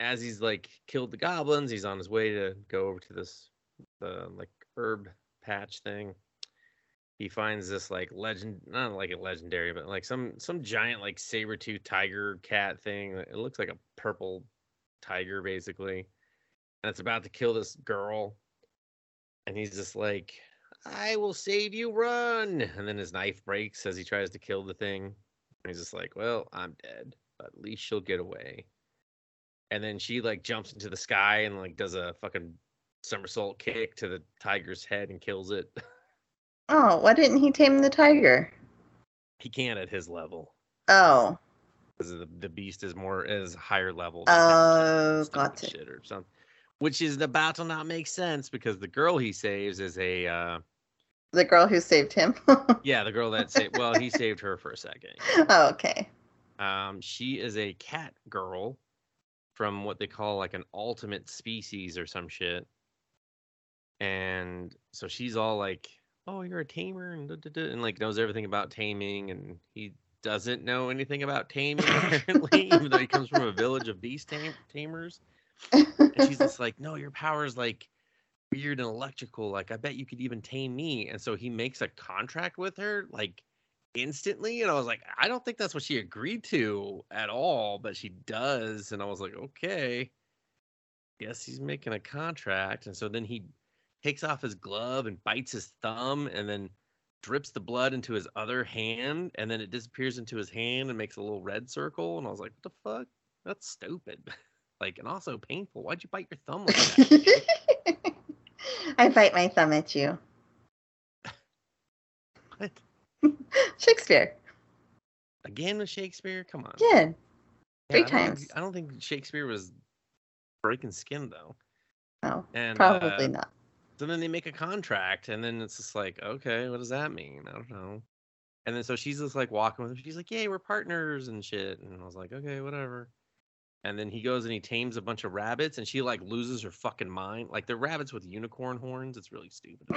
as he's like killed the goblins, he's on his way to go over to this uh, like herb patch thing. He finds this like legend, not like a legendary, but like some some giant like saber tooth tiger cat thing. It looks like a purple tiger basically, and it's about to kill this girl. And he's just like, I will save you, run. And then his knife breaks as he tries to kill the thing. And he's just like, Well, I'm dead, but at least she'll get away. And then she like jumps into the sky and like does a fucking somersault kick to the tiger's head and kills it. oh, why didn't he tame the tiger? he can't at his level. Oh. Because the, the beast is more is higher level. Oh, stupid gotcha. Shit or something. Which is about to not make sense because the girl he saves is a uh, The girl who saved him. yeah, the girl that saved. Well, he saved her for a second. oh, okay. Um, she is a cat girl from what they call like an ultimate species or some shit. And so she's all like, "Oh, you're a tamer," and, da, da, da," and like knows everything about taming, and he doesn't know anything about taming apparently, even though he comes from a village of beast tam- tamers. And she's just like, "No, your power's like weird and electrical. Like, I bet you could even tame me." And so he makes a contract with her, like instantly. And i was like i don't think that's what she agreed to at all but she does. And i was like okay. Guess he's making a contract. And so then he takes off his glove and bites his thumb and then drips the blood into his other hand. And then it disappears into his hand and makes a little red circle. And i was like what the fuck? That's stupid like and also painful why'd you bite your thumb like that I bite my thumb at you. what Shakespeare. again with shakespeare come on Yeah. Yeah, three I don't think- times. i don't think shakespeare was breaking skin though No, and probably uh, not. So then they make a contract, and then it's just like, okay, what does that mean? I don't know. And then so she's just like walking with him. She's like, "Yay, we're partners and shit." And I was like, "Okay, whatever." And then he goes and he tames a bunch of rabbits, and she like loses her fucking mind. Like they're rabbits with unicorn horns. It's really stupid.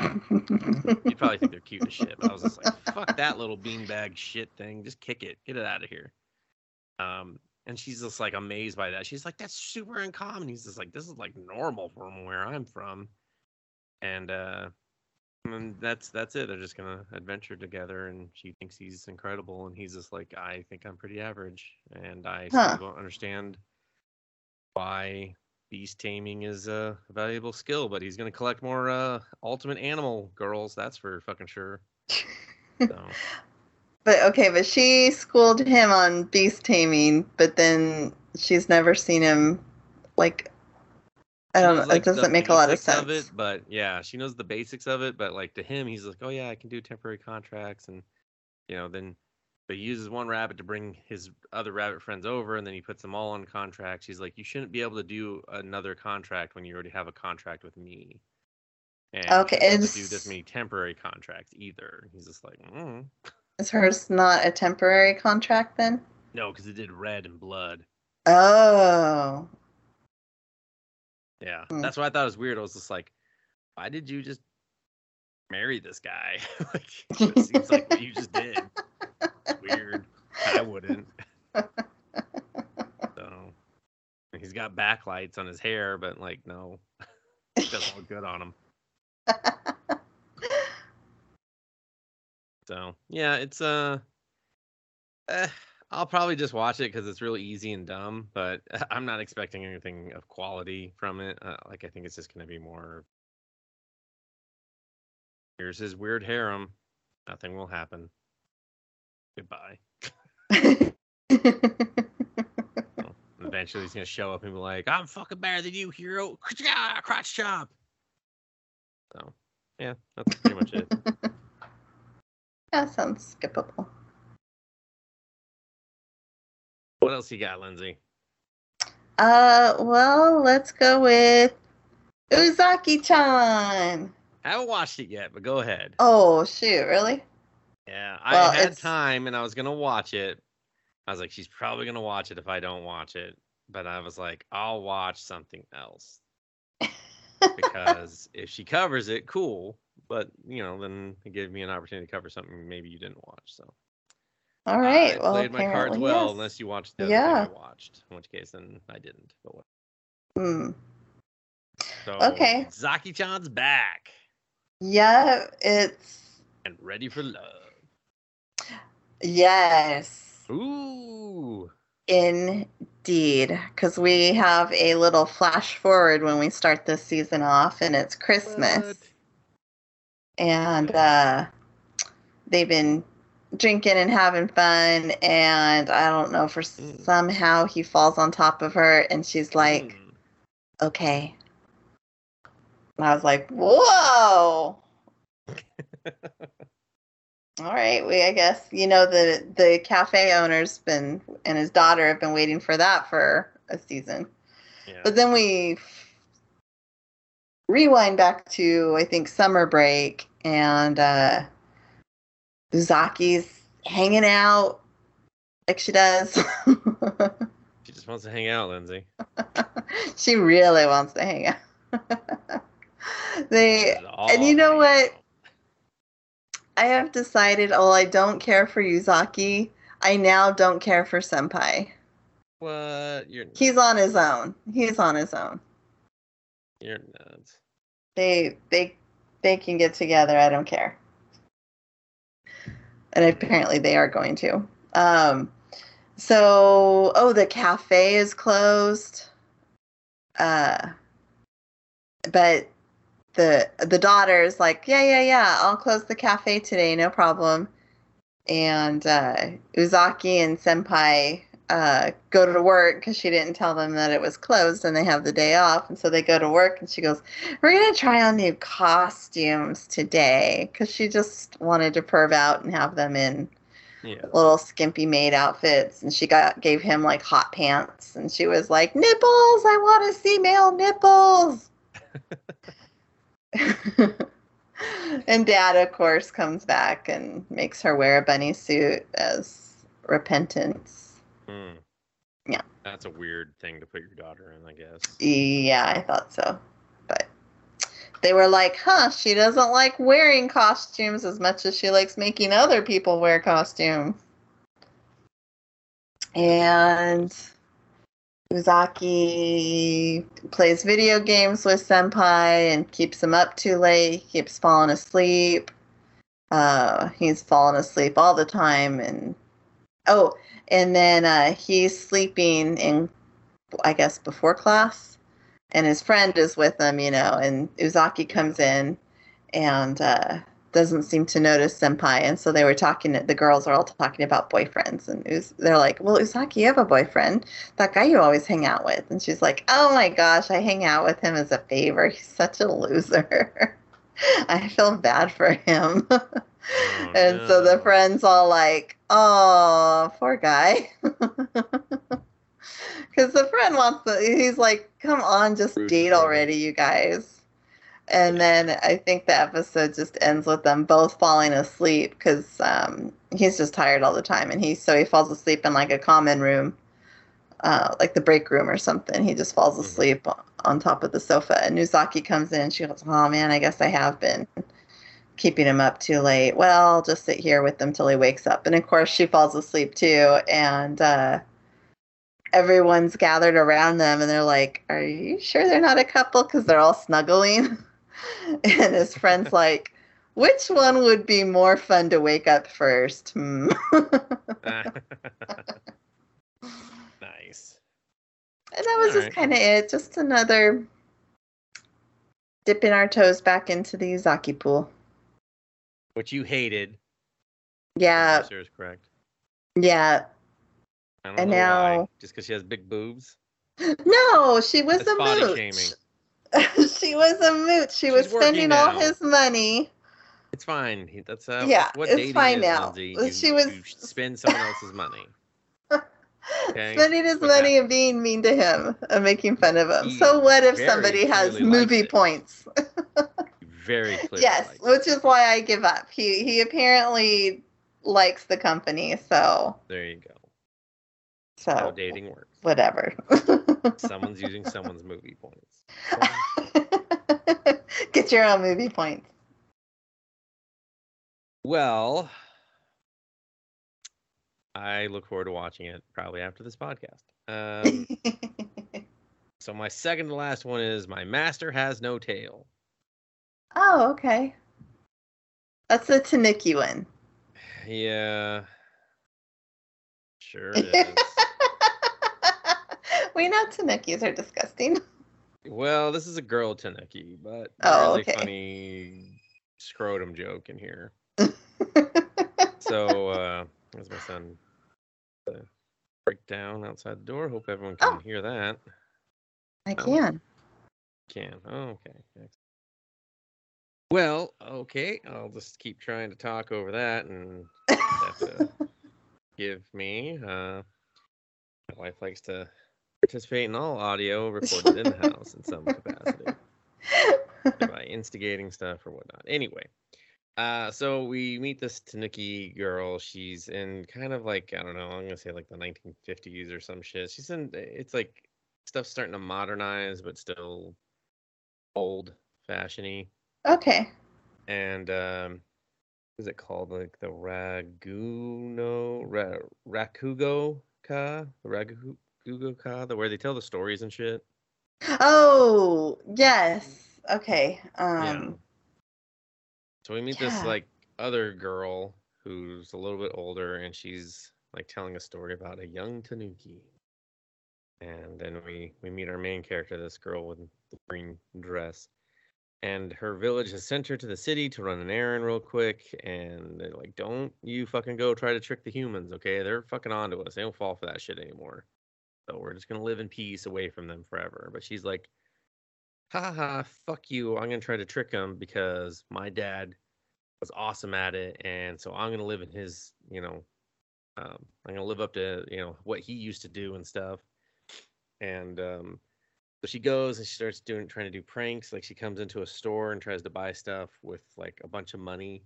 You'd probably think they're cute as shit, but I was just like, "Fuck that little beanbag shit thing. Just kick it. Get it out of here." Um, and she's just like amazed by that. She's like, "That's super uncommon." He's just like, "This is like normal from where I'm from." and uh and that's that's it they're just gonna adventure together and she thinks he's incredible and he's just like i think i'm pretty average and i still Huh. don't understand why beast taming is a valuable skill but he's gonna collect more uh ultimate animal girls that's for fucking sure so But okay, but she schooled him on beast taming, but then she's never seen him like I don't knows, know. like, it doesn't make a lot of sense. Of it but yeah she knows the basics of it but like to him he's like oh yeah i can do temporary contracts and you know then but he uses one rabbit to bring his other rabbit friends over and then he puts them all on contracts he's like you shouldn't be able to do another contract when you already have a contract with me and you Okay, shouldn't be do this many temporary contracts either he's just like mm. Is hers not a temporary contract then? no because it did red and blood Oh. yeah Hmm. that's why i thought it was weird i was just like why did you just marry this guy like it seems like what you just did It's weird. I wouldn't. So he's got backlights on his hair but like no. It doesn't look good on him. So yeah it's uh eh, i'll probably just watch it because it's really easy and dumb but i'm not expecting anything of quality from it. Uh, like i think it's just to be more here's his weird harem. Nothing will happen goodbye eventually he's going to show up and be like i'm fucking better than you hero crotch chop so yeah that's pretty much it that sounds skippable. what else you got lindsay Uh, well, let's go with Uzaki-chan. I haven't watched it yet, but go ahead. Oh shoot, really? Yeah, Well, I had it's- time and I was gonna watch it. I was like, she's probably gonna watch it if I don't watch it. But I was like, I'll watch something else because if she covers it, cool. But you know, then it gave me an opportunity to cover something maybe you didn't watch. So All right. I well, played my cards well, yes. unless you watched the other Yeah. I watched. In which case, then I didn't. But what? Hmm. So Okay. Zaki-chan's back Yeah, it's and ready for love. Yes, Ooh. indeed. Because we have a little flash forward when we start this season off, and it's Christmas. What? and uh, they've been drinking and having fun and i don't know for Mm. somehow he falls on top of her and she's like Mm. okay and i was like whoa all right we i guess you know the the cafe owner's been and his daughter have been waiting for that for a season Yeah. but then we rewind back to I think summer break, and uh, Uzaki's hanging out like she does. She just wants to hang out, Lindsay. she really wants to hang out. they This is all and you know what? out. I have decided, oh, I don't care for Uzaki. I now don't care for Senpai. What? You're He's on his own. He's on his own. you're nuts. They they they can get together. I don't care. And apparently they are going to. Um so oh the cafe is closed. Uh but the the daughter is like, Yeah, yeah, yeah, I'll close the cafe today, no problem. And uh Uzaki and Senpai uh, go to work because she didn't tell them that it was closed and they have the day off. And so they go to work and she goes, We're going to try on new costumes today because she just wanted to perv out and have them in Yeah. little skimpy maid outfits. And she got gave him like hot pants and she was like, Nipples, I want to see male nipples. and dad, of course, comes back and makes her wear a bunny suit as repentance. Hmm. Yeah. That's a weird thing to put your daughter in, I guess. Yeah, I thought so. But they were like, huh, she doesn't like wearing costumes as much as she likes making other people wear costumes. And Uzaki plays video games with Senpai and keeps him up too late, He keeps falling asleep. Uh, he's falling asleep all the time and oh, and then uh, he's sleeping in I guess before class, and his friend is with him, you know, and Uzaki comes in and uh, doesn't seem to notice Senpai, and so they were talking. The girls are all talking about boyfriends, and Uz- they're like, "Well, Uzaki, you have a boyfriend, that guy you always hang out with," and she's like, "Oh my gosh, I hang out with him as a favor. He's such a loser. I feel bad for him." Oh, and so the friends all like, "Oh, poor guy." Because the friend wants to, he's like, come on, just Rude date already, you guys. And then I think the episode just ends with them both falling asleep because um, he's just tired all the time. And he, so he falls asleep in like a common room, uh, like the break room or something. He just falls Mhm. asleep on top of the sofa. And Uzaki comes in and she goes, oh man, I guess I have been keeping him up too late. Well, I'll just sit here with him till he wakes up. And of course, she falls asleep too. And uh, everyone's gathered around them and they're like, Are you sure they're not a couple? Because they're all snuggling. and his friend's like, Which one would be more fun to wake up first? Hmm. nice. And that was just Alright. kind of it. Just another dipping our toes back into the Uzaki pool. Which you hated. Yeah, Sure is correct. yeah. I don't And know why. now- Just because she has big boobs. No, she was That's a body mooch. shaming. she was a mooch. She was She's working spending all now. his money. It's fine. He- That's uh, Yeah, that's what it's dating fine is, now. Lindsay. You, she was- you spend someone else's money. Okay, Spending his what money and being mean to him and making fun of him. He so what if very somebody has clearly likes movie it. points? Very clear. yes, which is why I give up. He he apparently likes the company, so There you go. so How dating works. Whatever. Someone's using someone's movie points. Get your own movie points. Well, I look forward to watching it probably after this podcast. Um, so my second to last one is my master has no tail. oh, okay. That's the Tanuki one. Yeah, sure it is. We know Tanukis are disgusting. well, this is a girl Tanuki, but Oh, there's okay. a funny scrotum joke in here. So, uh, there's my son. The breakdown outside the door. Hope everyone can Oh. hear that. I Oh. can. Can. Oh, okay. Excellent. Well, okay. I'll just keep trying to talk over that and have to give me. Uh, my wife likes to participate in all audio recorded in the house in some capacity. by instigating stuff or whatnot. Anyway, uh, so we meet this Tanuki girl. She's in kind of like I don't know. I'm gonna say like the 1950s or some shit. She's in. It's like stuff's starting to modernize, but still old fashiony. okay. And um, what is it called? Like the Raguno Ra, Rakugo Ka, the Rakugo Ka, the where they tell the stories and shit. Oh, yes. Okay. Um So we meet this like other girl who's a little bit older and she's like telling a story about a young Tanuki. And then we we meet our main character, this girl with the green dress. And her village has sent her to the city to run an errand real quick. And they're like, don't you fucking go try to trick the humans, okay? They're fucking onto us. They don't fall for that shit anymore. So we're just gonna live in peace away from them forever. But she's like, ha ha fuck you. I'm gonna try to trick them because my dad was awesome at it, and so I'm gonna live in his, you know, um, I'm gonna live up to you know what he used to do and stuff. And um, so she goes and she starts doing trying to do pranks. Like she comes into a store and tries to buy stuff with like a bunch of money.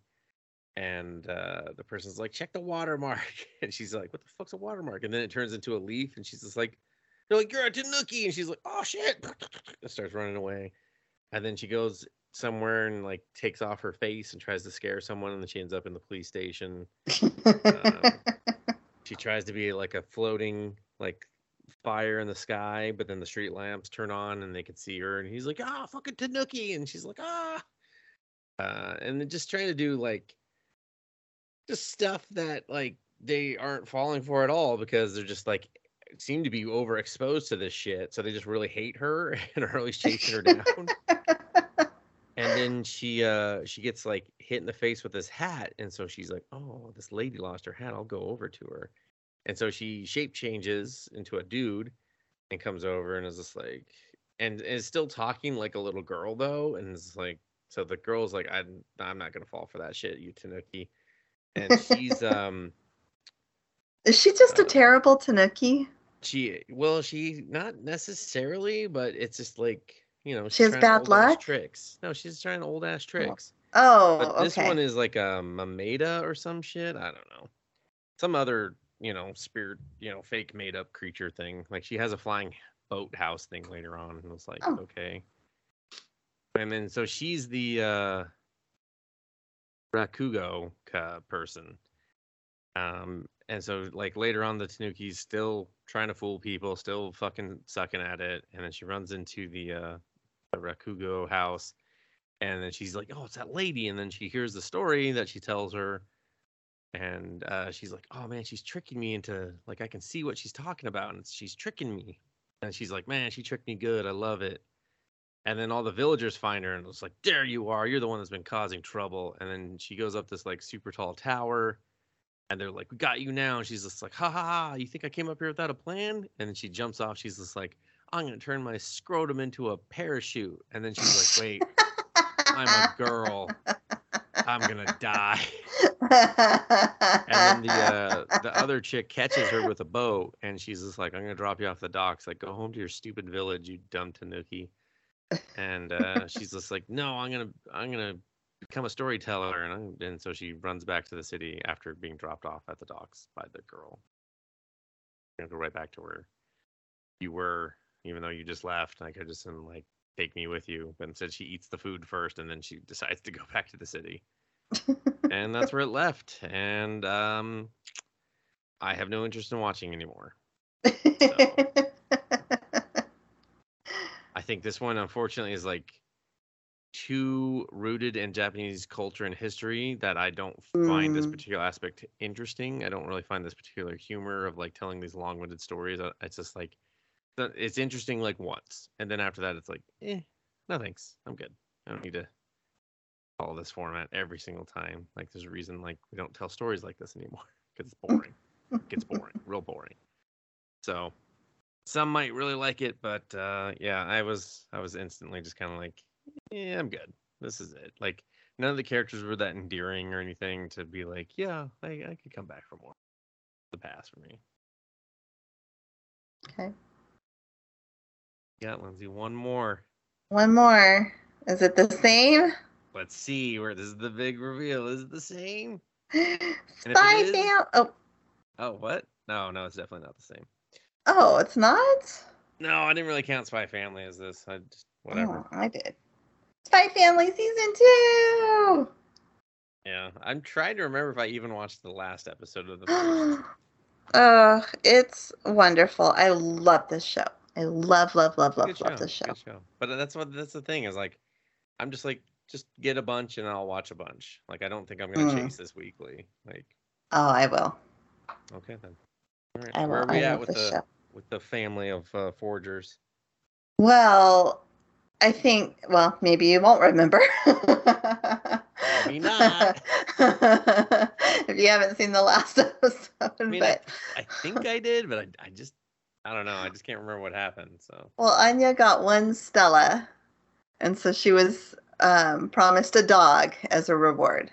And uh, the person's like, check the watermark. And she's like, what the fuck's a watermark? And then it turns into a leaf. And she's just like, they're like, you're a Tanuki. And she's like, oh shit. And starts running away. And then she goes somewhere and like takes off her face and tries to scare someone. And then she ends up in the police station. Um, she tries to be like a floating like fire in the sky, but then the street lamps turn on and they can see her. And he's like, ah, fucking Tanuki. And she's like, ah. Uh, and then just trying to do like just stuff that like they aren't falling for at all because they're just like seem to be overexposed to this shit. So they just really hate her and are always chasing her down. and then she uh she gets like hit in the face with this hat and so she's like oh this lady lost her hat i'll go over to her and so she shape changes into a dude and comes over and is just like and is still talking like a little girl though and is like so the girl's like i'm i'm not gonna fall for that shit you tanuki and she's um Is she just a Uh, terrible Tanuki? she well she not necessarily but it's just like you know She has bad luck? tricks no she's trying old ass tricks Oh, But this okay. one is like a Mameda or some shit. I don't know. Some other, you know, spirit, you know, fake made up creature thing. Like she has a flying boat house thing later on. And it's like, Oh. okay. And then so she's the uh Rakugo person. Um and so like later on the Tanuki's still trying to fool people, still fucking sucking at it. And then she runs into the uh the Rakugo house and then she's like, "Oh, it's that lady." And then she hears the story that she tells her, and uh, she's like, "Oh man, she's tricking me into like I can see what she's talking about, and she's tricking me." And she's like, "Man, she tricked me good. I love it." And then all the villagers find her, and it's like, "There you are. You're the one that's been causing trouble." And then she goes up this like super tall tower, and they're like, "We got you now." And she's just like, "Ha ha ha! You think I came up here without a plan?" And then she jumps off. She's just like, "I'm gonna turn my scrotum into a parachute." And then she's like, "Wait." I'm a girl. I'm gonna die. And then the uh, the other chick catches her with a boat, and she's just like, "I'm gonna drop you off the docks. Like, go home to your stupid village, you dumb Tanuki." And uh, she's just like, "No, I'm gonna I'm gonna become a storyteller," and I'm, and so she runs back to the city after being dropped off at the docks by the girl. You go right back to where you were, even though you just left. Like, I just didn't like take me with you. But instead, she eats the food first, and then she decides to go back to the city and that's where it left. And um, I have no interest in watching anymore. I think this one, unfortunately, is like too rooted in Japanese culture and history that I don't find this Mm. particular aspect interesting. I don't really find this particular humor of like telling these long-winded stories. Uh, It's just like it's interesting like once, and then after that, it's like, eh, no thanks, I'm good. I don't need to follow this format every single time. Like, there's a reason like we don't tell stories like this anymore because it's boring. it gets boring, real boring. So some might really like it, but uh, yeah, I was I was instantly just kind of like, yeah, I'm good. This is it. Like none of the characters were that endearing or anything to be like, yeah, I, I could come back for more. The pass for me. Okay. Yeah, Lindsay, one more. One more. Is it the same? Let's see where this is the big reveal. Is it the same? Spy is- Fam. Oh, Oh, what? No, no, it's definitely not the same. Oh, it's not. No, I didn't really count Spy Family as this. I just whatever. Oh, I did. Spy Family season two. Yeah, I'm trying to remember if I even watched the last episode of the. Uh, it's wonderful. I love this show. I love, love, love, love, Good love this show. Show. But that's what that's the thing is like, I'm just like just get a bunch and I'll watch a bunch. Like I don't think I'm gonna Mm. chase this weekly. Like Oh, I will. okay then. All right. I Where will. are we I at with the show. With the family of uh, forgers? Well, I think. Well, maybe you won't remember. Maybe not. if you haven't seen the last episode, I mean, I, I think I did, but I, I just I don't know. I just can't remember what happened. So well, Anya got one Stella, and so she was um, promised a dog as a reward.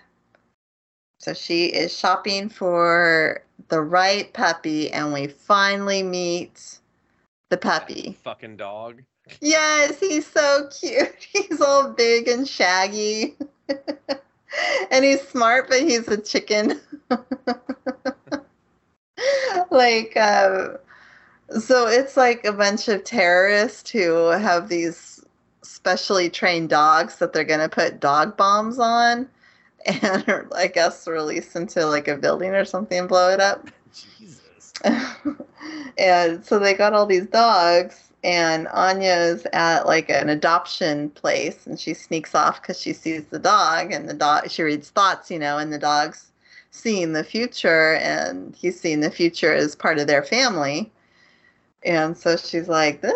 So she is shopping for the right puppy, and we finally meet the puppy. fucking dog. Yes, he's so cute. He's all big and shaggy. and he's smart, but he's a chicken. like, um, so it's like a bunch of terrorists who have these specially trained dogs that they're going to put dog bombs on and I guess release into like a building or something and blow it up. Jesus. and so they got all these dogs and anya's at like an adoption place and she sneaks off because she sees the dog and the dog she reads thoughts you know and the dog's seeing the future and he's seeing the future as part of their family and so she's like this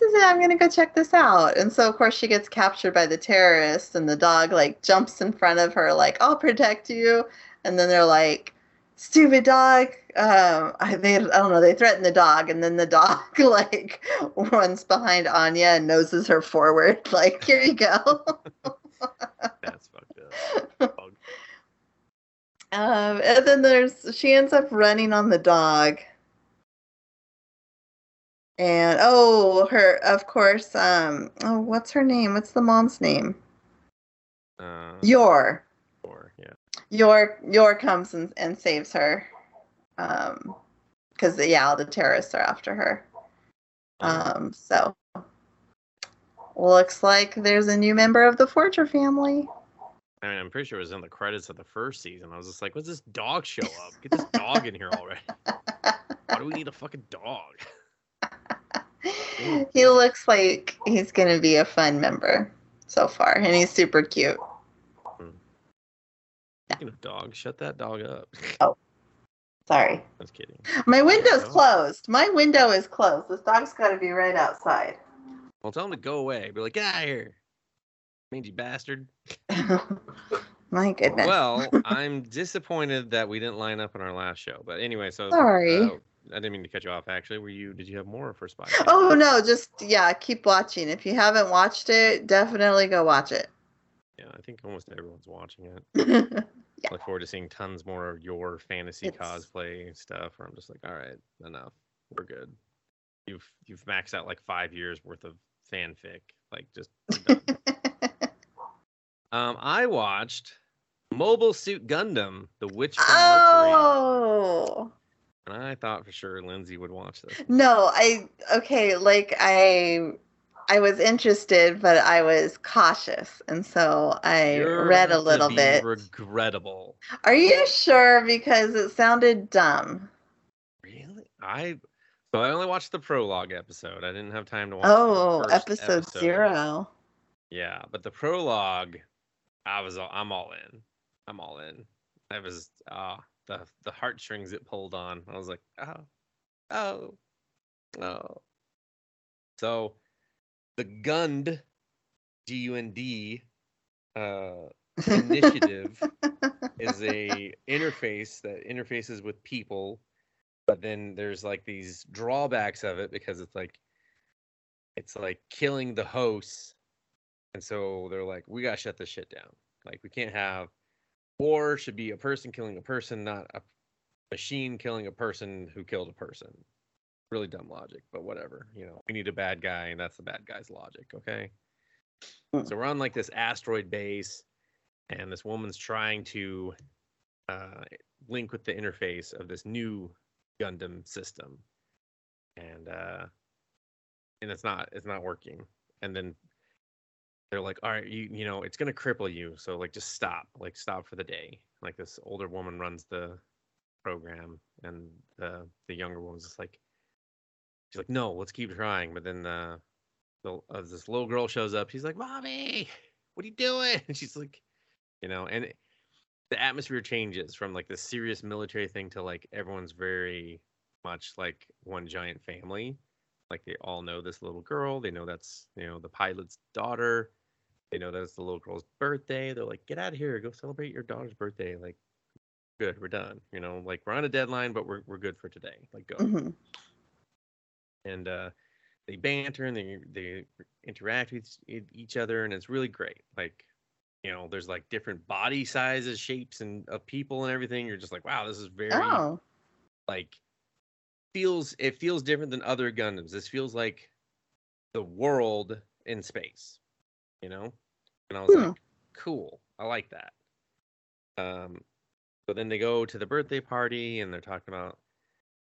is it i'm gonna go check this out and so of course she gets captured by the terrorists and the dog like jumps in front of her like i'll protect you and then they're like stupid dog. Um, I, they, I don't know. They threaten the dog, and then the dog like runs behind Anya and noses her forward. Like, here you go. That's fucked up. Um, and then there's she ends up running on the dog. And oh, her of course. Um, oh, what's her name? What's the mom's name? Uh, Yor. four, yeah. Yor Yor comes and, and saves her. Um, because yeah, all the terrorists are after her. Um, so looks like there's a new member of the Forger family. I mean, I'm pretty sure it was in the credits of the first season. I was just like, "What's this dog show up? Get this dog in here already! Why do we need a fucking dog?" he looks like he's gonna be a fun member so far, and he's super cute. Speaking of dogs, shut that dog up. Oh, sorry, I was kidding. my window's closed. My window is closed. This dog's got to be right outside. Well, tell him to go away. Be like, "Get out of here, mangy bastard." my goodness. Well, I'm disappointed that we didn't line up in our last show. But anyway, so Sorry. uh, I didn't mean to cut you off. Actually, were you? Did you have more for Spy? Oh no, just yeah, keep watching. If you haven't watched it, definitely go watch it. Yeah, I think almost everyone's watching it. yeah. Look forward to seeing tons more of your fantasy It's- cosplay stuff. Where I'm just like, all right, enough. We're good. You've you've maxed out like five years worth of fanfic. Like just. um, I watched Mobile Suit Gundam: The Witch from Mercury, oh and I thought for sure Lindsay would watch this. no, I okay. Like I, I was interested, but I was cautious, and so I You're read a little be bit. Regrettable. Are you sure? Because it sounded dumb. Really? I so I only watched the prologue episode. I didn't have time to watch. Oh, first episode, zero. Yeah, but the prologue, I was all, I'm all in. I'm all in. I was ah the the heartstrings it pulled on. I was like, oh, oh, oh. So the Gund, G U N D, uh, initiative is a interface that interfaces with people, but then there's like these drawbacks of it because it's like it's like killing the hosts. And so they're like, we gotta shut this shit down. Like we can't have war should be a person killing a person, not a machine killing a person who killed a person. Really dumb logic, but whatever. You know, we need a bad guy, and that's the bad guy's logic, okay? Mm. So we're on like this asteroid base, and this woman's trying to uh, link with the interface of this new Gundam system, and uh, and it's not it's not working. And then they're like, all right, you you know, it's gonna cripple you, so like just stop, like stop for the day. Like this older woman runs the program, and the the younger woman's just like, she's like, no, let's keep trying. But then the the uh, this little girl shows up. She's like, mommy, what are you doing? And she's like, you know, and the atmosphere changes from like the serious military thing to like everyone's very much like one giant family. Like they all know this little girl. They know that's you know the pilot's daughter. They know that it's the little girl's birthday. They're like, get out of here, go celebrate your daughter's birthday. Like, good, we're done. You know, like we're on a deadline, but we're we're good for today. Like, go hmm and uh, they banter and they they interact with each other, and it's really great. Like, you know, there's like different body sizes, shapes, and of people and everything. You're just like, wow, this is very Oh. like feels it feels different than other Gundams. This feels like the world in space, you know. And I was Hmm. like, cool, I like that. Um, but then they go to the birthday party and they're talking about,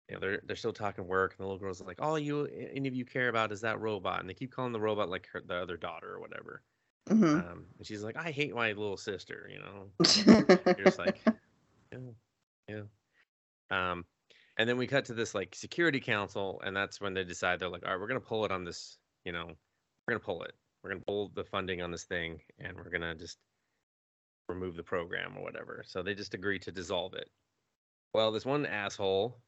you know, they're they're still talking work, and the little girl's like, all you any of you care about is that robot, and they keep calling the robot like her, the other daughter or whatever. hmm Um, and she's like, I hate my little sister, you know. You're just like, yeah, yeah. Um, and then we cut to this like security council, and that's when they decide they're like, all right, we're gonna pull it on this, you know, we're gonna pull it. We're gonna pull the funding on this thing, and we're gonna just remove the program or whatever. So they just agree to dissolve it. Well, this one asshole,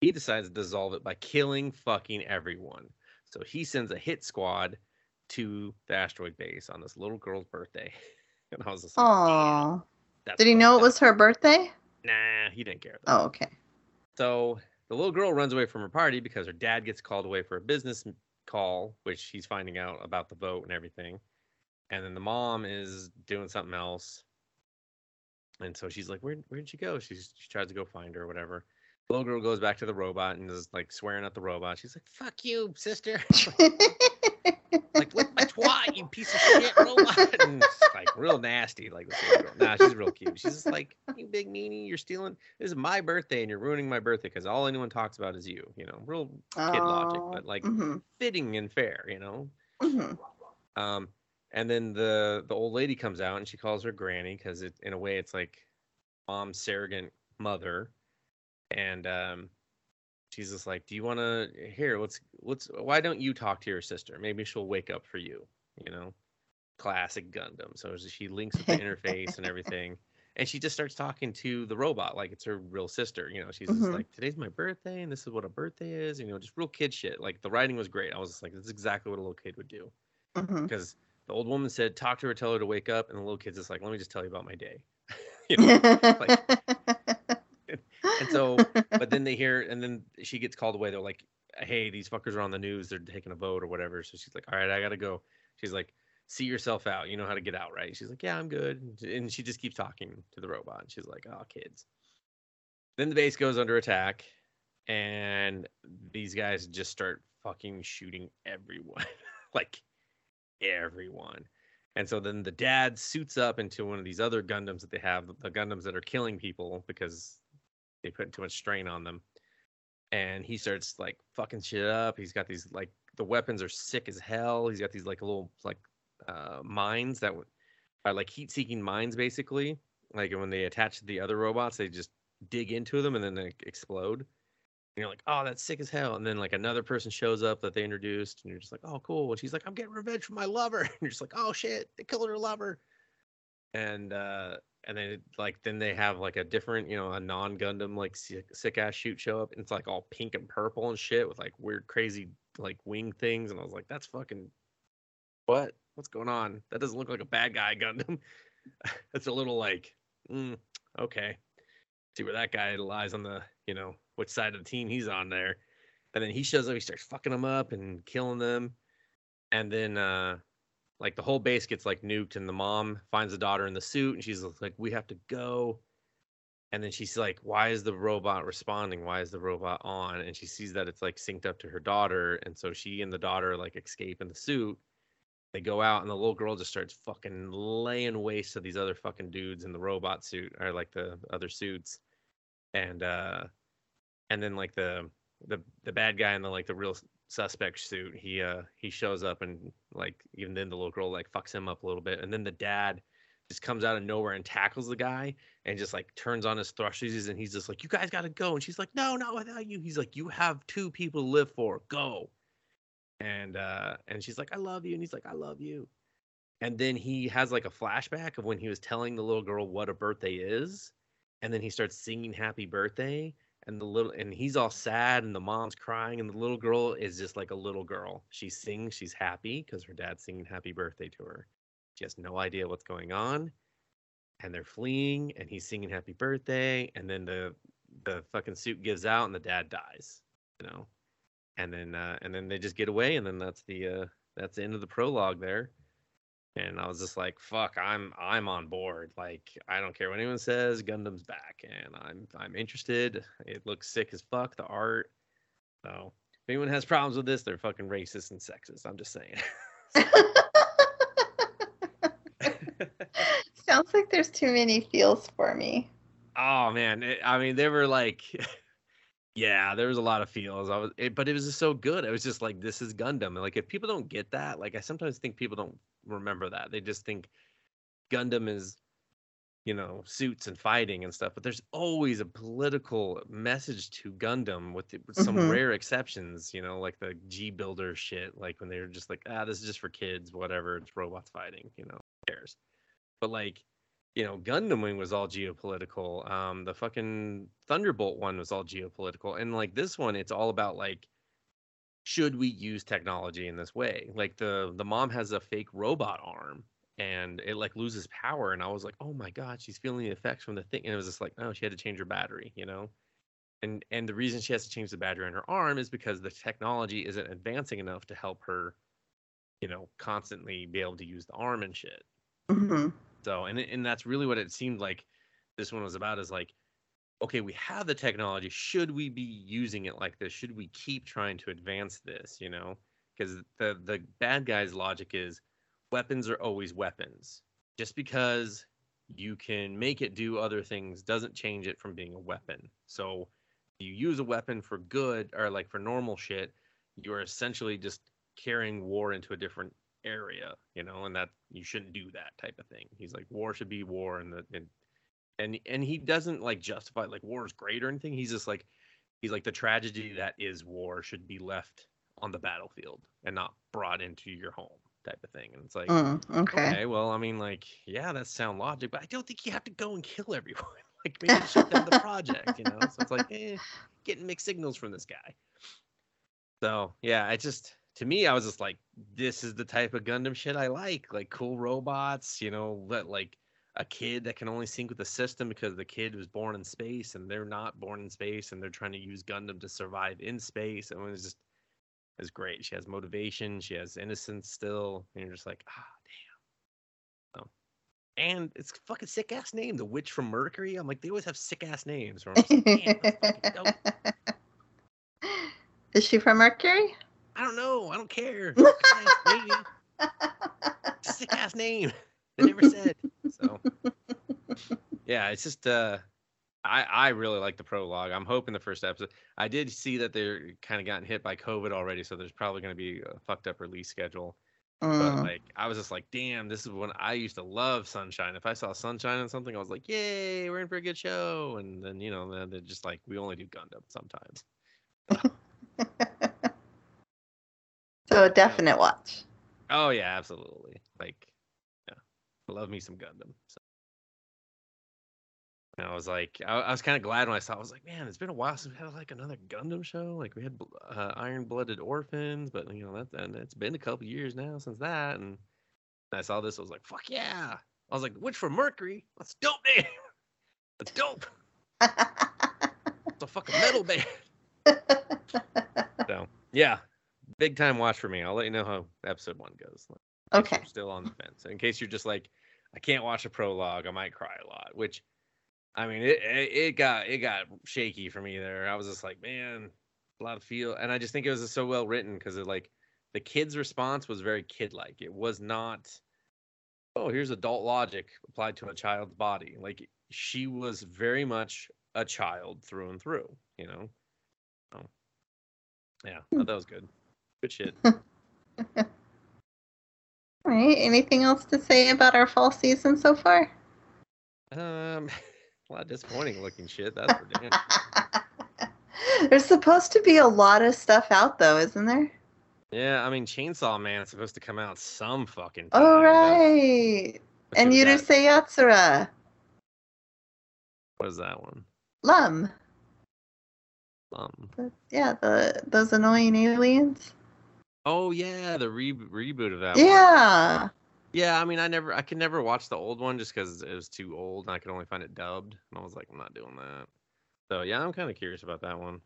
he decides to dissolve it by killing fucking everyone. So he sends a hit squad to the asteroid base on this little girl's birthday. And I was just like, "Damn, Aw. that's Did he know it was her birthday? Nah, he didn't care. Though. Oh, okay. So the little girl runs away from her party because her dad gets called away for a business call, which he's finding out about the vote and everything. And then the mom is doing something else. And so she's like, Where where'd she go? She's she tries to go find her or whatever. The little girl goes back to the robot and is like swearing at the robot. She's like, Fuck you, sister. like, my twat, you piece of shit robot. And it's like real nasty. Like, this little girl. nah, she's real cute. She's just like, you big meanie, you're stealing. This is my birthday and you're ruining my birthday because all anyone talks about is you. You know, real kid logic, Oh, but like mhm, fitting and fair. You know. mhm. Um, and then the the old lady comes out and she calls her granny because it in a way it's like mom's surrogate mother, and um, she's just like, "Do you want to here? Let's let's. Why don't you talk to your sister? Maybe she'll wake up for you." You know, classic Gundam. So she links with the interface and everything. And she just starts talking to the robot like it's her real sister. You know, she's just Mhm. like, "Today's my birthday, and this is what a birthday is." You know, just real kid shit. Like the writing was great. I was just like, "This is exactly what a little kid would do." Because the old woman said, "Talk to her, tell her to wake up," and the little kid's just like, "Let me just tell you about my day." you know? and so, but then they hear, and then she gets called away. They're like, "Hey, these fuckers are on the news. They're taking a vote or whatever." So she's like, "All right, I gotta go." She's like, "See yourself out. You know how to get out, right?" She's like, "Yeah, I'm good." And she just keeps talking to the robot. And she's like, "Oh, kids." Then the base goes under attack, and these guys just start fucking shooting everyone, like everyone. And so then the dad suits up into one of these other Gundams that they have, the Gundams that are killing people because they put too much strain on them. And he starts like fucking shit up. He's got these like the weapons are sick as hell. He's got these like little like uh mines that are like heat-seeking mines basically. Like when they attach to the other robots, they just dig into them and then they explode. And you're like, oh, that's sick as hell. And then like another person shows up that they introduced, and you're just like, oh, cool. And she's like, I'm getting revenge for my lover. And you're just like, oh shit, they killed her lover. And uh and then like then they have like a different, you know, a non Gundam like sick, sick ass shoot show up. And it's like all pink and purple and shit with like weird crazy like wing things. And I was like, that's fucking what? What's going on? That doesn't look like a bad guy Gundam. That's a little like, mm, okay. See where that guy lies on the, you know, which side of the team he's on there. And then he shows up, he starts fucking them up and killing them. And then uh like the whole base gets like nuked and the mom finds the daughter in the suit and she's like, We have to go. And then she's like, Why is the robot responding? Why is the robot on? And she sees that it's like synced up to her daughter. And so she and the daughter like escape in the suit. they go out and the little girl just starts fucking laying waste to these other fucking dudes in the robot suit or like the other suits and uh and then like the the the bad guy and the like the real suspect suit he uh he shows up and like even then the little girl like fucks him up a little bit and then the dad just comes out of nowhere and tackles the guy and just like turns on his thrushes and he's just like you guys gotta go and she's like no not without you. He's like you have two people to live for go and uh and she's like i love you and he's like i love you and then he has like a flashback of when he was telling the little girl what a birthday is and then he starts singing happy birthday and the little and he's all sad and the mom's crying and the little girl is just like a little girl. She sings she's happy because her dad's singing happy birthday to her. She has no idea what's going on and they're fleeing and he's singing happy birthday and then the the fucking suit gives out and the dad dies you know? And then uh and then they just get away and then that's the uh that's the end of the prologue there and i was just like fuck i'm i'm on board like i don't care what anyone says gundam's back and i'm i'm interested. It looks sick as fuck the art. So if anyone has problems with this they're fucking racist and sexist i'm just saying. Sounds like there's too many feels for me. Oh man, it, I mean, they were like, yeah, there was a lot of feels. I was, it, but it was just so good. It was just like, this is Gundam. And like, if people don't get that, like, I sometimes think people don't remember that. They just think Gundam is, you know, suits and fighting and stuff. But there's always a political message to Gundam, with, the, with some Mhm. rare exceptions. You know, like the G Builder shit, like when they were just like, ah, this is just for kids, whatever. It's robots fighting. You know, who cares? But like you know, Gundam Wing was all geopolitical. Um, the fucking Thunderbolt one was all geopolitical, and like this one, it's all about like, should we use technology in this way? Like the the mom has a fake robot arm, and it like loses power, and I was like, oh my god, she's feeling the effects from the thing, and it was just like, oh, she had to change her battery, you know. And and the reason she has to change the battery on her arm is because the technology isn't advancing enough to help her, you know, constantly be able to use the arm and shit. hmm So, and and that's really what it seemed like this one was about is like, okay, we have the technology. Should we be using it like this? Should we keep trying to advance this? You know, because the the bad guy's logic is weapons are always weapons. Just because you can make it do other things doesn't change it from being a weapon. So, you use a weapon for good or like for normal shit, you're essentially just carrying war into a different area, you know, and that you shouldn't do that type of thing. He's like, war should be war, and the and and and he doesn't like justify like war is great or anything. He's just like he's like the tragedy that is war should be left on the battlefield and not brought into your home type of thing. And it's like, Mm, okay. okay, well, I mean, like, yeah, that's sound logic, but I don't think you have to go and kill everyone. like maybe shut down the project, you know? So it's like, eh, getting mixed signals from this guy. So yeah, I just to me, I was just like, this is the type of Gundam shit I like. Like cool robots, you know, let like a kid that can only sync with the system because the kid was born in space and they're not born in space and they're trying to use Gundam to survive in space. And it was just it's great. She has motivation, she has innocence still, and you're just like, ah damn. So and it's fucking sick ass name, the witch from Mercury. I'm like, they always have sick ass names. Is she from Mercury? I don't know. I don't care. Maybe. Sick ass name. They never said. So yeah, it's just uh I I really like the prologue. I'm hoping the first episode. I did see that they're kind of gotten hit by COVID already, so there's probably going to be a fucked up release schedule. But Mm. like, I was just like, damn, this is when I used to love Sunrise. If I saw Sunrise on something, I was like, yay, we're in for a good show. And then you know, then they're just like, we only do Gundam sometimes. so a definite watch. Oh yeah, absolutely. Like, yeah, I love me some Gundam. So. And I was like, I, I was kind of glad when I saw. I was like, man, it's been a while since we had like another Gundam show. Like we had uh, Iron Blooded Orphans, but you know that and it's been a couple years now since that. And I saw this, I was like, fuck yeah! I was like, Witch from Mercury. That's dope name. That's dope. It's a fucking metal band. So yeah, big time watch for me. I'll let you know how episode one goes. Okay. still on the fence. In case you're just like, I can't watch a prologue, I might cry a lot. Which, I mean, it it, it got it got shaky for me there. I was just like, man, a lot of feel, and I just think it was just so well written because it like the kid's response was very kid-like. It was not, oh, here's adult logic applied to a child's body. Like she was very much a child through and through. You know. So, yeah, hmm. that was good. Good shit. All right. Anything else to say about our fall season so far? Um, a lot of disappointing looking shit. That's for damn. There's supposed to be a lot of stuff out though, isn't there? Yeah, I mean, Chainsaw Man is supposed to come out some fucking. Oh time, but- right. but And Urusei Yatsura. What is that one? Lum. Lum. Yeah, the those annoying aliens. Oh yeah, the re- reboot of that. one. Yeah. Yeah, I mean, I never, I could never watch the old one just because it was too old, and I could only find it dubbed, and I was like, I'm not doing that. So yeah, I'm kind of curious about that one.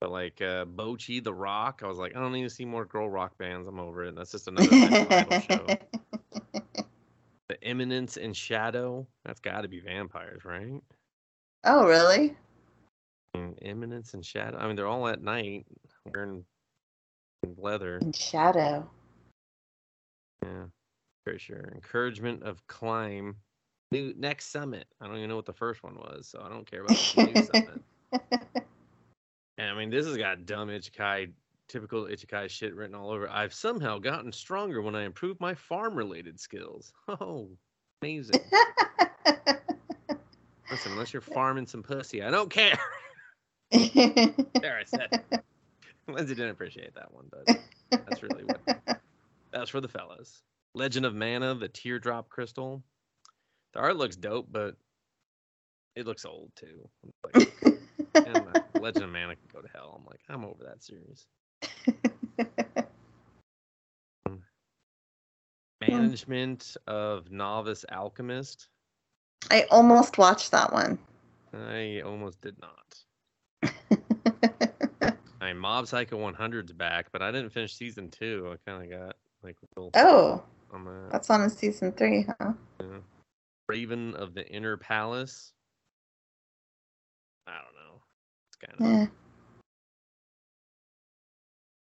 But like uh, Bocchi the Rock, I was like, I don't need to see more girl rock bands. I'm over it. That's just another show. The Eminence and Shadow, that's got to be vampires, right? oh really? Mm, Eminence and Shadow. I mean, they're all at night wearing leather. And shadow. Yeah, pretty sure. Encouragement of climb. New next summit. I don't even know what the first one was, so I don't care about the new summit. And I mean, this has got dumb Isekai, typical Isekai shit written all over. I've somehow gotten stronger when I improved my farm-related skills. Oh, amazing! Listen, unless you're farming some pussy, I don't care. there, I said. Lindsay didn't appreciate that one, but that's really what. That's for the fellas. Legend of Mana, the teardrop crystal. The art looks dope, but it looks old too. Like, and uh, Legend of Mana can go to hell. I'm like, I'm over that series. Management of Novice Alchemist. I almost watched that one. I almost did not. Mob Psycho 100's back, but I didn't finish season two. I kind of got like oh, on that. that's on in season three, huh? Yeah. Raven of the Inner Palace. I don't know. It's kind of. Yeah.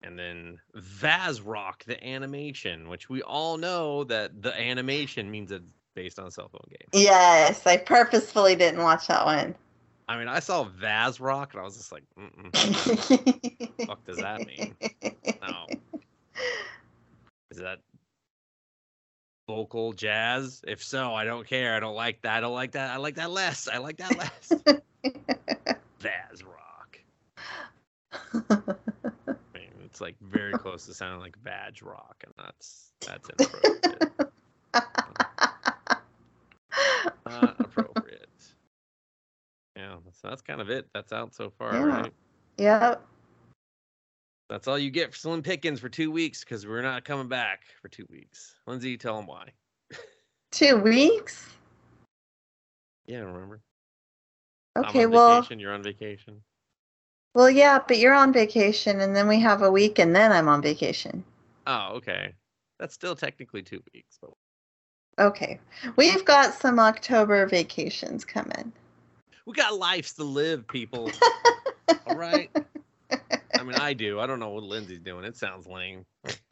And then VazzRock, the animation, which we all know that the animation means it's based on a cell phone game. Yes, I purposefully didn't watch that one. I mean, I saw VazzRock and I was just like, Mm-mm. fuck does that mean? no. Is that vocal jazz? If so, I don't care. I don't like that. I don't like that. I like that less. I like that less. VazzRock. I mean, it's like very close to sounding like Badge Rock, and that's that's inappropriate. Not appropriate. Yeah, so that's kind of it. That's out so far, Yeah. right? yep. That's all you get for Slim Pickens for two weeks because we're not coming back for two weeks. Lindsay, tell them why. Two weeks? Yeah, remember? Okay, well, vacation. You're on vacation. well, yeah, but you're on vacation, and then we have a week, and then I'm on vacation. Oh, okay. That's still technically two weeks, but Okay, we've got some October vacations coming. we got lives to live, people. all right. I mean, I do. I don't know what Lindsay's doing. It sounds lame.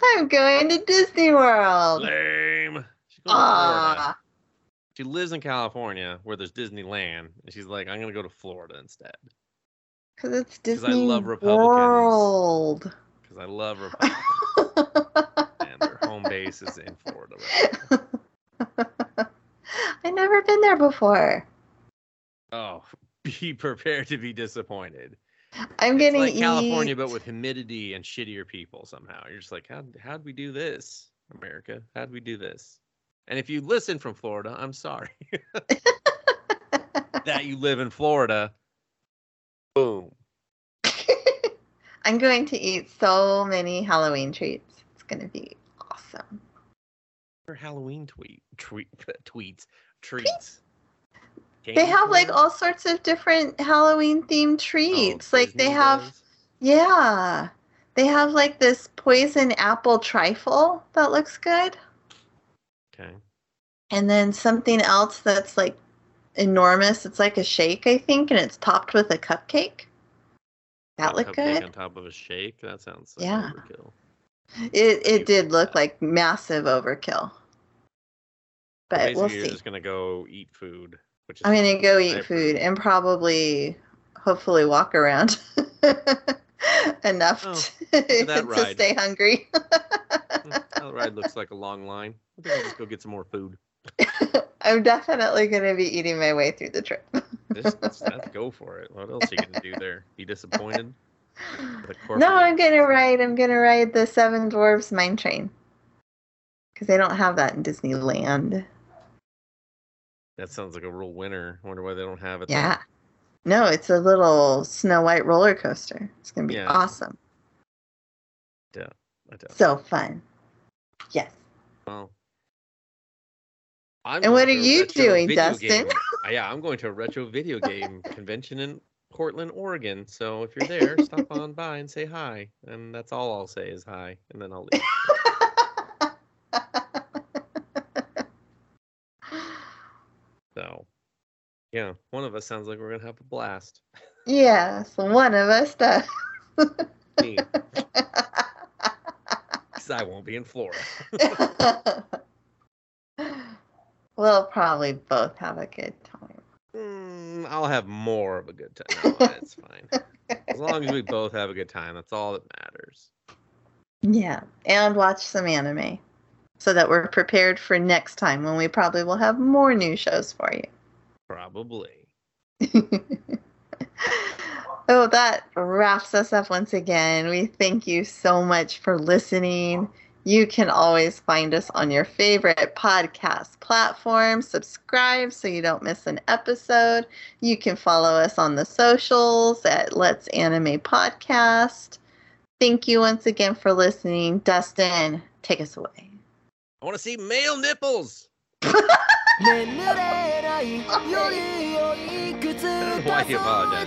I'm going to Disney World. Lame. Going to Florida. Ah, She lives in California where there's Disneyland, and she's like, I'm gonna go to Florida instead because it's 'Cause I love Republicans. World. because I love Republicans and their home base is in Florida. Right? I never been there before. Oh, be prepared to be disappointed. I'm It's gonna like eat. California, but with humidity and shittier people somehow. You're just like, how how'd we do this, America? How'd we do this? And if you listen from Florida, I'm sorry that you live in Florida. Boom. I'm going to eat so many Halloween treats. It's gonna be awesome. Your Halloween tweet, tweet, tweets, treats. They have like all sorts of different Halloween themed Oh, treats. like they have, yeah, they have like this poison apple trifle that looks good, Okay. and then something else that's like enormous. It's like a shake, I think, and it's topped with a cupcake. That looked good. on top of a shake. That sounds like Yeah. overkill. It it did look like massive overkill. But Basically, we'll you're see. just gonna go eat food, which I'm gonna go eat food and probably, hopefully, walk around enough Oh, to, to stay hungry. Mm, That ride looks like a long line. I think I'll just go get some more food. I'm definitely gonna be eating my way through the trip. Just, just let's go for it. What else are you gonna do there? Be disappointed? no, I'm gonna ride. I'm gonna ride the Seven Dwarfs Mine Train because they don't have that in Disneyland. That sounds like a real winner. I wonder why they don't have it. there. Yeah. No, it's a little Snow White roller coaster. It's gonna be Yeah. awesome. I don't. So fun. Yes. Well, I'm And what are you doing, Dustin? Uh, yeah, I'm going to a retro video game convention in Portland, Oregon. So if you're there, stop on by and say hi. And that's all I'll say is hi, and then I'll leave. So, yeah, one of us sounds like we're gonna have a blast. yes, one of us does. Me, because I won't be in Florida. we'll probably both have a good time. Mm, I'll have more of a good time. No, it's fine. As long as we both have a good time, that's all that matters. Yeah, and watch some anime so that we're prepared for next time when we probably will have more new shows for you. Probably. oh, that wraps us up once again. We thank you so much for listening. You can always find us on your favorite podcast platform. Subscribe so you don't miss an episode. You can follow us on the socials at Let's Anime Podcast. Thank you once again for listening. Dustin, take us away. I want to see male nipples. Why he you Pardon.